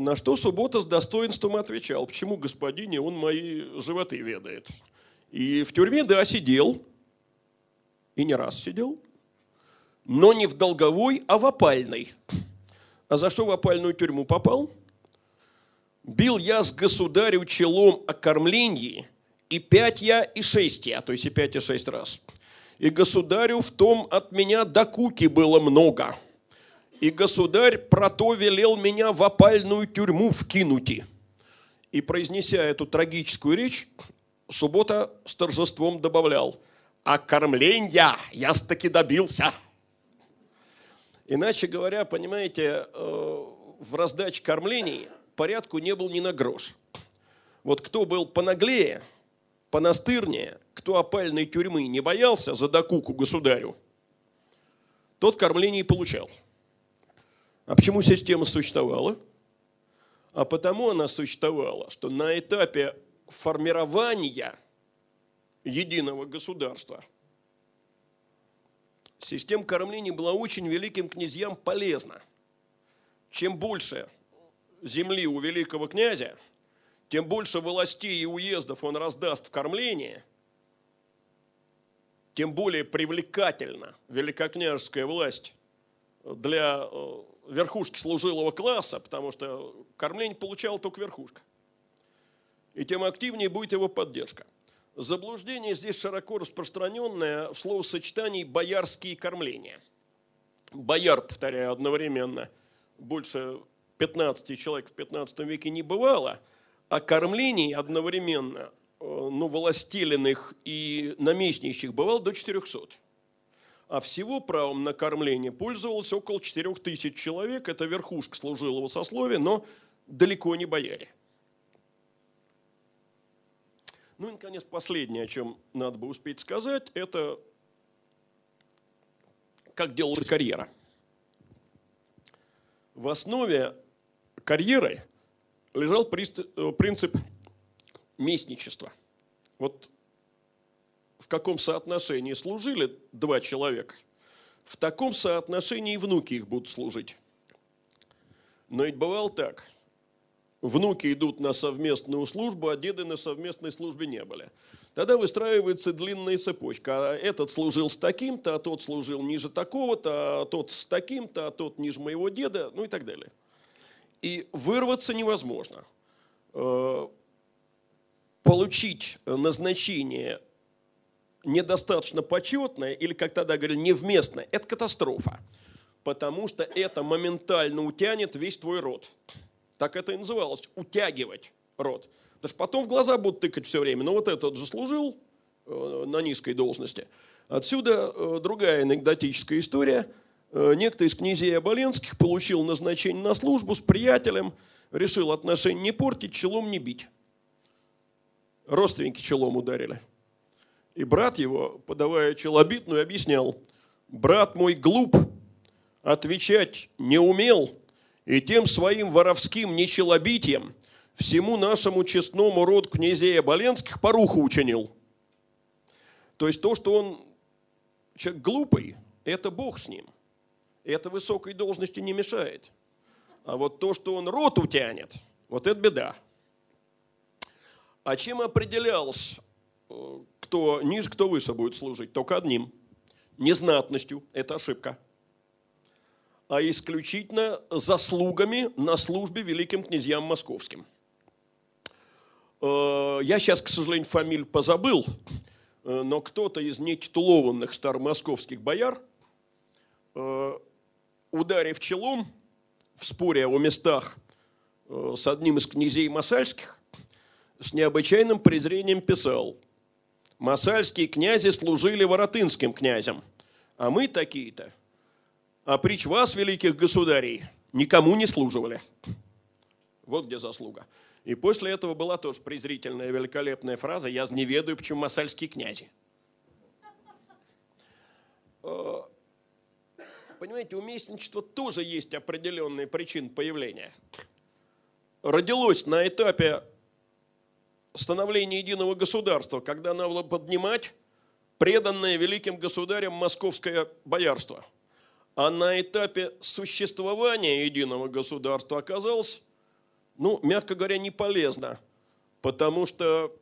На что суббота с достоинством отвечал, почему господине он мои животы ведает. И в тюрьме, да, сидел, и не раз сидел, но не в долговой, а в опальной. А за что в опальную тюрьму попал – Бил я с государю челом о кормлении, и пять я, и шесть я, то есть и пять, и шесть раз. И государю в том от меня до куки было много. И государь про то велел меня в опальную тюрьму вкинуть. И произнеся эту трагическую речь, Суббота с торжеством добавлял, а кормления я таки добился. Иначе говоря, понимаете, э, в раздаче кормлений порядку не был ни на грош. Вот кто был понаглее, понастырнее, кто опальной тюрьмы не боялся за докуку государю, тот кормление и получал. А почему система существовала? А потому она существовала, что на этапе формирования единого государства система кормления была очень великим князьям полезна. Чем больше земли у великого князя, тем больше властей и уездов он раздаст в кормление, тем более привлекательна великокняжеская власть для э, верхушки служилого класса, потому что кормление получала только верхушка. И тем активнее будет его поддержка. Заблуждение здесь широко распространенное в словосочетании «боярские кормления». Бояр, повторяю, одновременно больше 15 человек в 15 веке не бывало, а кормлений одновременно, э, ну, властеленных и наместничьих бывало до 400 а всего правом на кормление пользовалось около 4 тысяч человек. Это верхушка служилого сословия, но далеко не бояре. Ну и, наконец, последнее, о чем надо бы успеть сказать, это как делалась карьера. В основе карьеры лежал принцип местничества. Вот в каком соотношении служили два человека, в таком соотношении и внуки их будут служить. Но ведь бывало так. Внуки идут на совместную службу, а деды на совместной службе не были. Тогда выстраивается длинная цепочка. А этот служил с таким-то, а тот служил ниже такого-то, а тот с таким-то, а тот ниже моего деда, ну и так далее. И вырваться невозможно. Э, получить назначение недостаточно почетное или, как тогда говорили, невместное, это катастрофа. Потому что это моментально утянет весь твой род. Так это и называлось, утягивать род. Потому что потом в глаза будут тыкать все время. Но вот этот же служил э, на низкой должности. Отсюда э, другая анекдотическая история. Э, некто из князей Оболенских получил назначение на службу с приятелем, решил отношения не портить, челом не бить. Родственники челом ударили. И брат его, подавая челобитную, объяснял, брат мой глуп, отвечать не умел, и тем своим воровским нечелобитием всему нашему честному роду князей Оболенских поруху учинил. То есть то, что он человек глупый, это Бог с ним. Это высокой должности не мешает. А вот то, что он рот утянет, вот это беда. А чем определялся э, кто ниже, кто выше будет служить. Только одним. Незнатностью. Это ошибка. А исключительно заслугами на службе великим князьям московским. Э, я сейчас, к сожалению, фамилию позабыл, э, но кто-то из нетитулованных старомосковских бояр, э, ударив челом в споре о местах с одним из князей масальских, с необычайным презрением писал – Масальские князи служили воротынским князям, а мы такие-то, а прич вас, великих государей, никому не служивали. Вот где заслуга. И после этого была тоже презрительная, великолепная фраза «Я не ведаю, почему масальские князи». Э, понимаете, у местничества тоже есть определенные причины появления. Родилось на этапе становления единого государства, когда надо было поднимать преданное великим государем московское боярство. А на этапе существования единого государства оказалось, ну, мягко говоря, не полезно, потому что,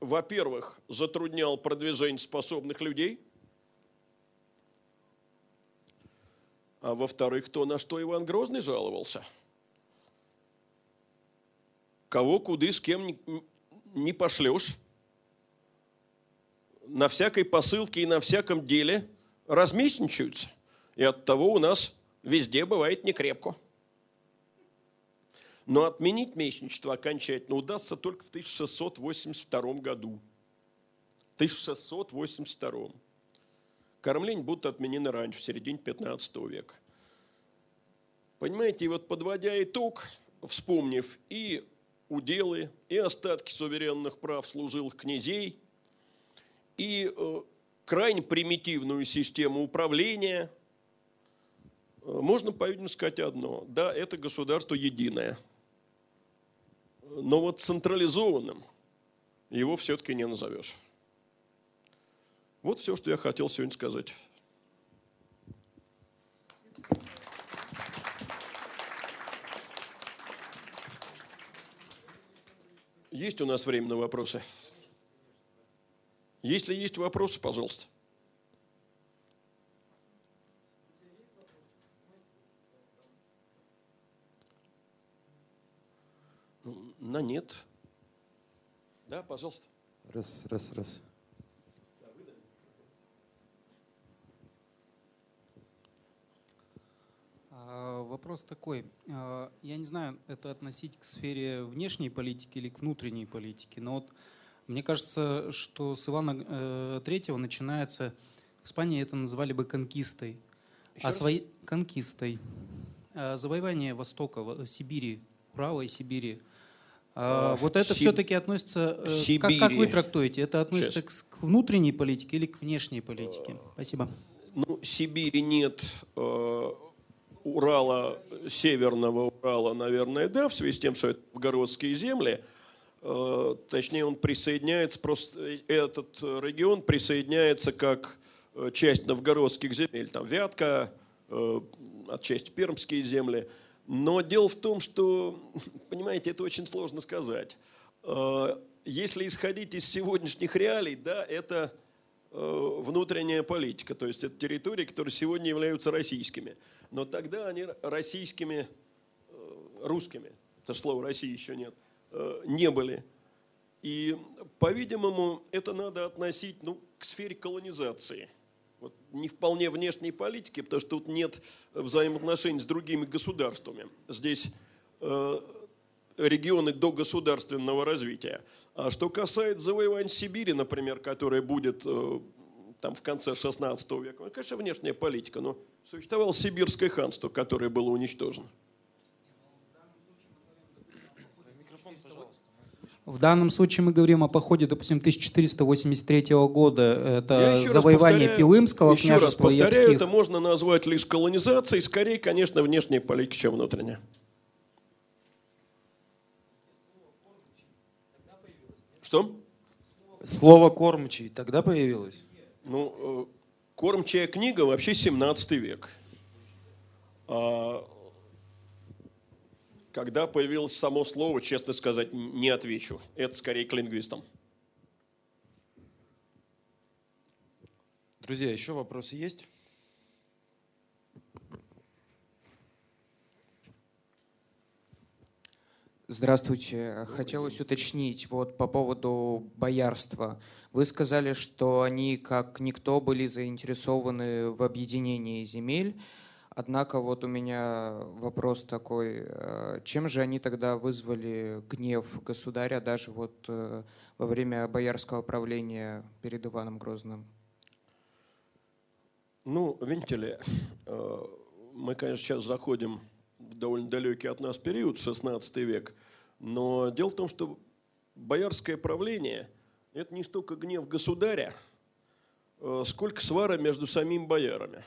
во-первых, затруднял продвижение способных людей, а во-вторых, то, на что Иван Грозный жаловался. Кого, куда, с кем не пошлешь, на всякой посылке и на всяком деле разместничаются. И от того у нас везде бывает некрепко. Но отменить местничество окончательно удастся только в 1682 году. 1682. Кормления будут отменены раньше, в середине 15 века. Понимаете, и вот подводя итог, вспомнив и уделы, и остатки суверенных прав служилых князей, и э, крайне примитивную систему управления, э, можно, по-видимому, сказать одно. Да, это государство единое. Но вот централизованным его все-таки не назовешь. Вот все, что я хотел сегодня сказать. Есть у нас время на вопросы? Если есть вопросы, пожалуйста. Ну, на нет. Да, пожалуйста. Раз, раз, раз. Вопрос такой. А, я не знаю, это относить к сфере внешней политики или к внутренней политике, но вот мне кажется, что с Ивана э, Третьего начинается, в Испании это называли бы конкистой, Еще а свои конкистой, А, завоевание Востока, Во- Сибири, правой Сибири. А, А, Вот это Сиб- все-таки относится, э, как, как вы Сибири. трактуете, это относится к, с- к внутренней политике или к внешней политике? Спасибо. Ну, Сибири нет, э, Урала, северного Урала, наверное, да, в связи с тем, что это новгородские земли. Э, точнее, он присоединяется, просто этот регион присоединяется как э, часть новгородских земель, там Вятка, э, отчасти пермские земли. Но дело в том, что, понимаете, это очень сложно сказать. Если исходить из сегодняшних реалий, да, это внутренняя политика, то есть это территории, которые сегодня являются российскими. Но тогда они российскими, э, русскими, это ж слова России еще нет, э, не были. И, по-видимому, это надо относить ну, к сфере колонизации. Вот не вполне внешней политики, потому что тут нет взаимоотношений с другими государствами. Здесь э, регионы до государственного развития. А что касается завоевания Сибири, например, которая будет э, там в конце 16 века, ну, конечно, внешняя политика, но существовало сибирское ханство, которое было уничтожено. В данном случае мы говорим о походе, допустим, 1483 года. Это еще раз завоевание повторяю- Пилымского еще раз княжества и повторяю, Обских. это можно назвать лишь колонизацией, скорее, конечно, внешней политики, чем внутренняя. Что? Слово кормчий тогда появилось? Ну, э, кормчая книга вообще 17 век. А когда появилось само слово, честно сказать, не отвечу. Это скорее к лингвистам. Друзья, еще вопросы есть? Здравствуйте. Хотелось уточнить вот по поводу боярства. Вы сказали, что они как никто были заинтересованы в объединении земель. Однако вот у меня вопрос такой, э, чем же они тогда вызвали гнев государя даже вот э, во время боярского правления перед Иваном Грозным? Ну, видите ли, э, мы, конечно, сейчас заходим в довольно далекий от нас период, 16 век, но дело в том, что боярское правление – это не столько гнев государя, э, сколько свара между самими боярами.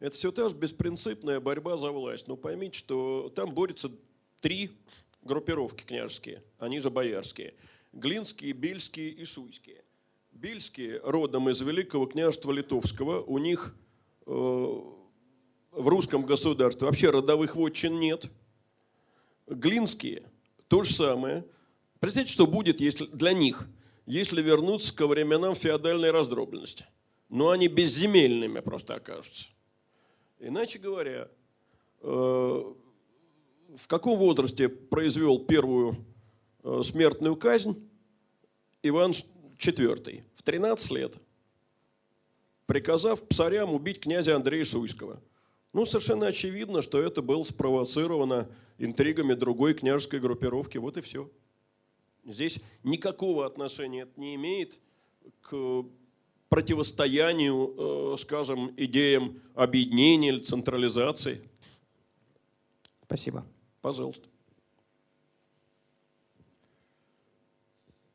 Это все та же беспринципная борьба за власть. Но поймите, что там борются три группировки княжеские, они же боярские. Глинские, Бельские и Шуйские. Бельские родом из Великого княжества Литовского. У них э, в русском государстве вообще родовых вотчин нет. Глинские то же самое. Представьте, что будет если, для них, если вернуться ко временам феодальной раздробленности. Но они безземельными просто окажутся. Иначе говоря, э, в каком возрасте произвел первую э, смертную казнь Иван IV? В 13 лет, приказав псарям убить князя Андрея Шуйского. Ну, совершенно очевидно, что это было спровоцировано интригами другой княжеской группировки. Вот и все. Здесь никакого отношения это не имеет к противостоянию, э, скажем, идеям объединения или централизации. Спасибо. Пожалуйста.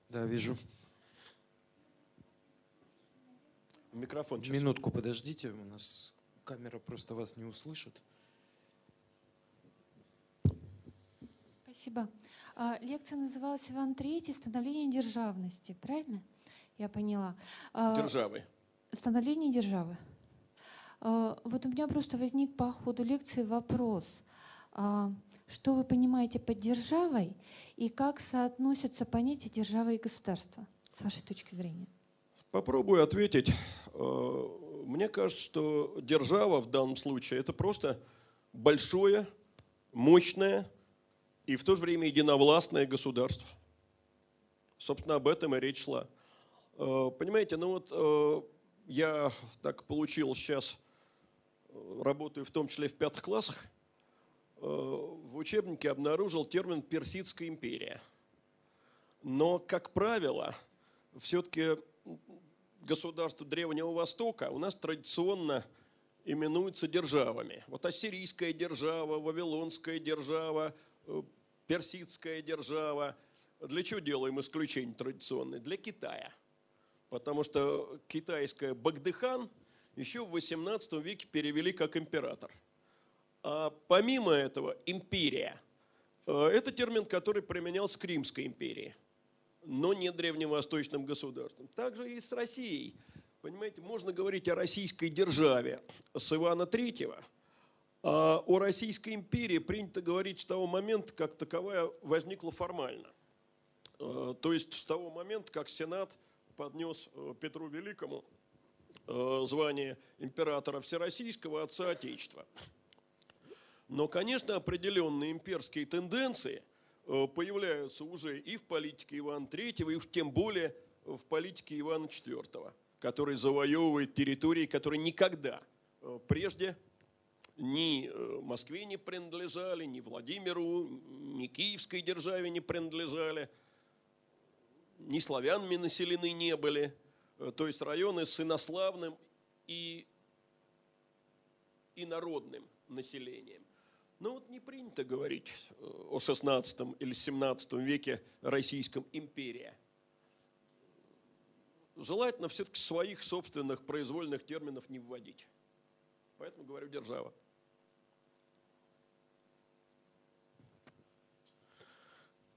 Да, вижу. Микрофон сейчас. Минутку подождите, у нас камера просто вас не услышит. Спасибо. А, Лекция называлась «Иван III. Становление державности». Правильно? Я поняла. А, Державы. Становление державы. А, Вот у меня просто возник по ходу лекции вопрос. Что вы понимаете под державой и как соотносятся понятия державы и государства с вашей точки зрения? Попробую ответить. Мне кажется, что держава в данном случае это просто большое, мощное и в то же время единовластное государство. Собственно, об этом и речь шла. Э, Понимаете, ну вот э, я так получил сейчас, э, работаю в том числе в пятых классах, в учебнике обнаружил термин «Персидская империя». Но, как правило, все-таки государства Древнего Востока у нас традиционно именуются державами. Вот ассирийская держава, вавилонская держава, персидская держава. Для чего делаем исключение традиционное? Для Китая. Потому что китайская Багдыхан еще в 18 веке перевели как император. А помимо этого империя э, – это термин, который применялся к Римской империи – но не древневосточным государством. Также и с Россией. Понимаете, можно говорить о российской державе с Ивана Третьего, о Российской империи принято говорить с того момента, как таковая возникла формально. Э, То есть с того момента, как Сенат поднес э, Петру Великому э, звание императора Всероссийского Отца Отечества. Но, конечно, определенные имперские тенденции э, появляются уже и в политике Ивана III, и уж тем более в политике Ивана IV, который завоевывает территории, которые никогда прежде ни э, Москве не принадлежали, ни Владимиру, ни Киевской державе не принадлежали, ни славянами населены не были. Э, То есть районы с инославным и инородным населением. Но вот не принято говорить э, о 16 или 17 веке Российском империя. Желательно все-таки своих собственных произвольных терминов не вводить. Поэтому говорю держава.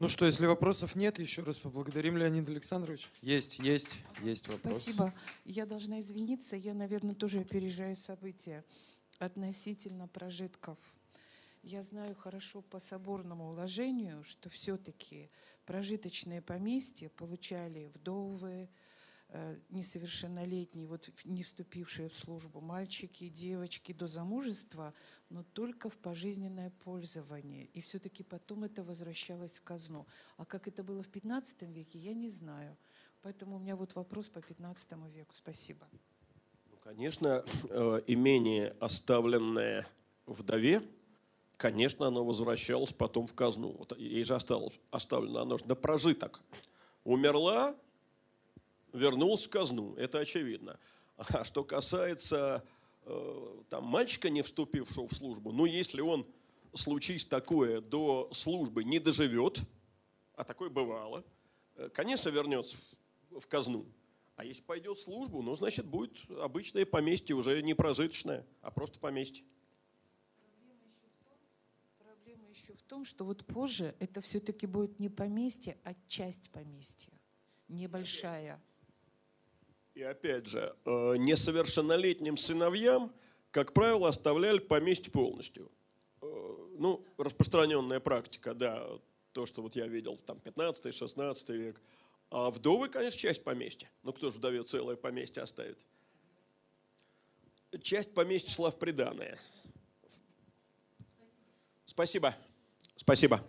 Ну что, если вопросов нет, еще раз поблагодарим Леонида Александровича. Есть, есть, есть вопрос. Спасибо. Я должна извиниться, я, наверное, тоже опережаю события относительно прожитков. Я знаю хорошо по соборному уложению, что все-таки прожиточные поместья получали вдовы, несовершеннолетние, вот не вступившие в службу мальчики, девочки до замужества, но только в пожизненное пользование. И все-таки потом это возвращалось в казну. А как это было в 15 веке, я не знаю. Поэтому у меня вот вопрос по 15 веку. Спасибо. Ну, Конечно, э, имение, оставленное вдове, конечно, оно возвращалось потом в казну. Вот ей же осталось, оставлено оно же на прожиток. Умерла, вернулась в казну, это очевидно. А что касается э, там, мальчика, не вступившего в службу, ну, если он, случись такое, до службы не доживет, а такое бывало, э, конечно, вернется в казну. А если пойдет в службу, ну, значит, будет обычное поместье, уже не прожиточное, а просто поместье. Проблема еще в том, что вот позже это все-таки будет не поместье, а часть поместья. Небольшая. И опять же, э, несовершеннолетним сыновьям, как правило, оставляли поместье полностью. Э, Ну, распространенная практика, да, то, что вот я видел, там 15-16 век. А вдовы, конечно, часть поместья. Ну, кто же вдове целое поместье оставит? Часть поместья шла в приданое. Спасибо. Спасибо.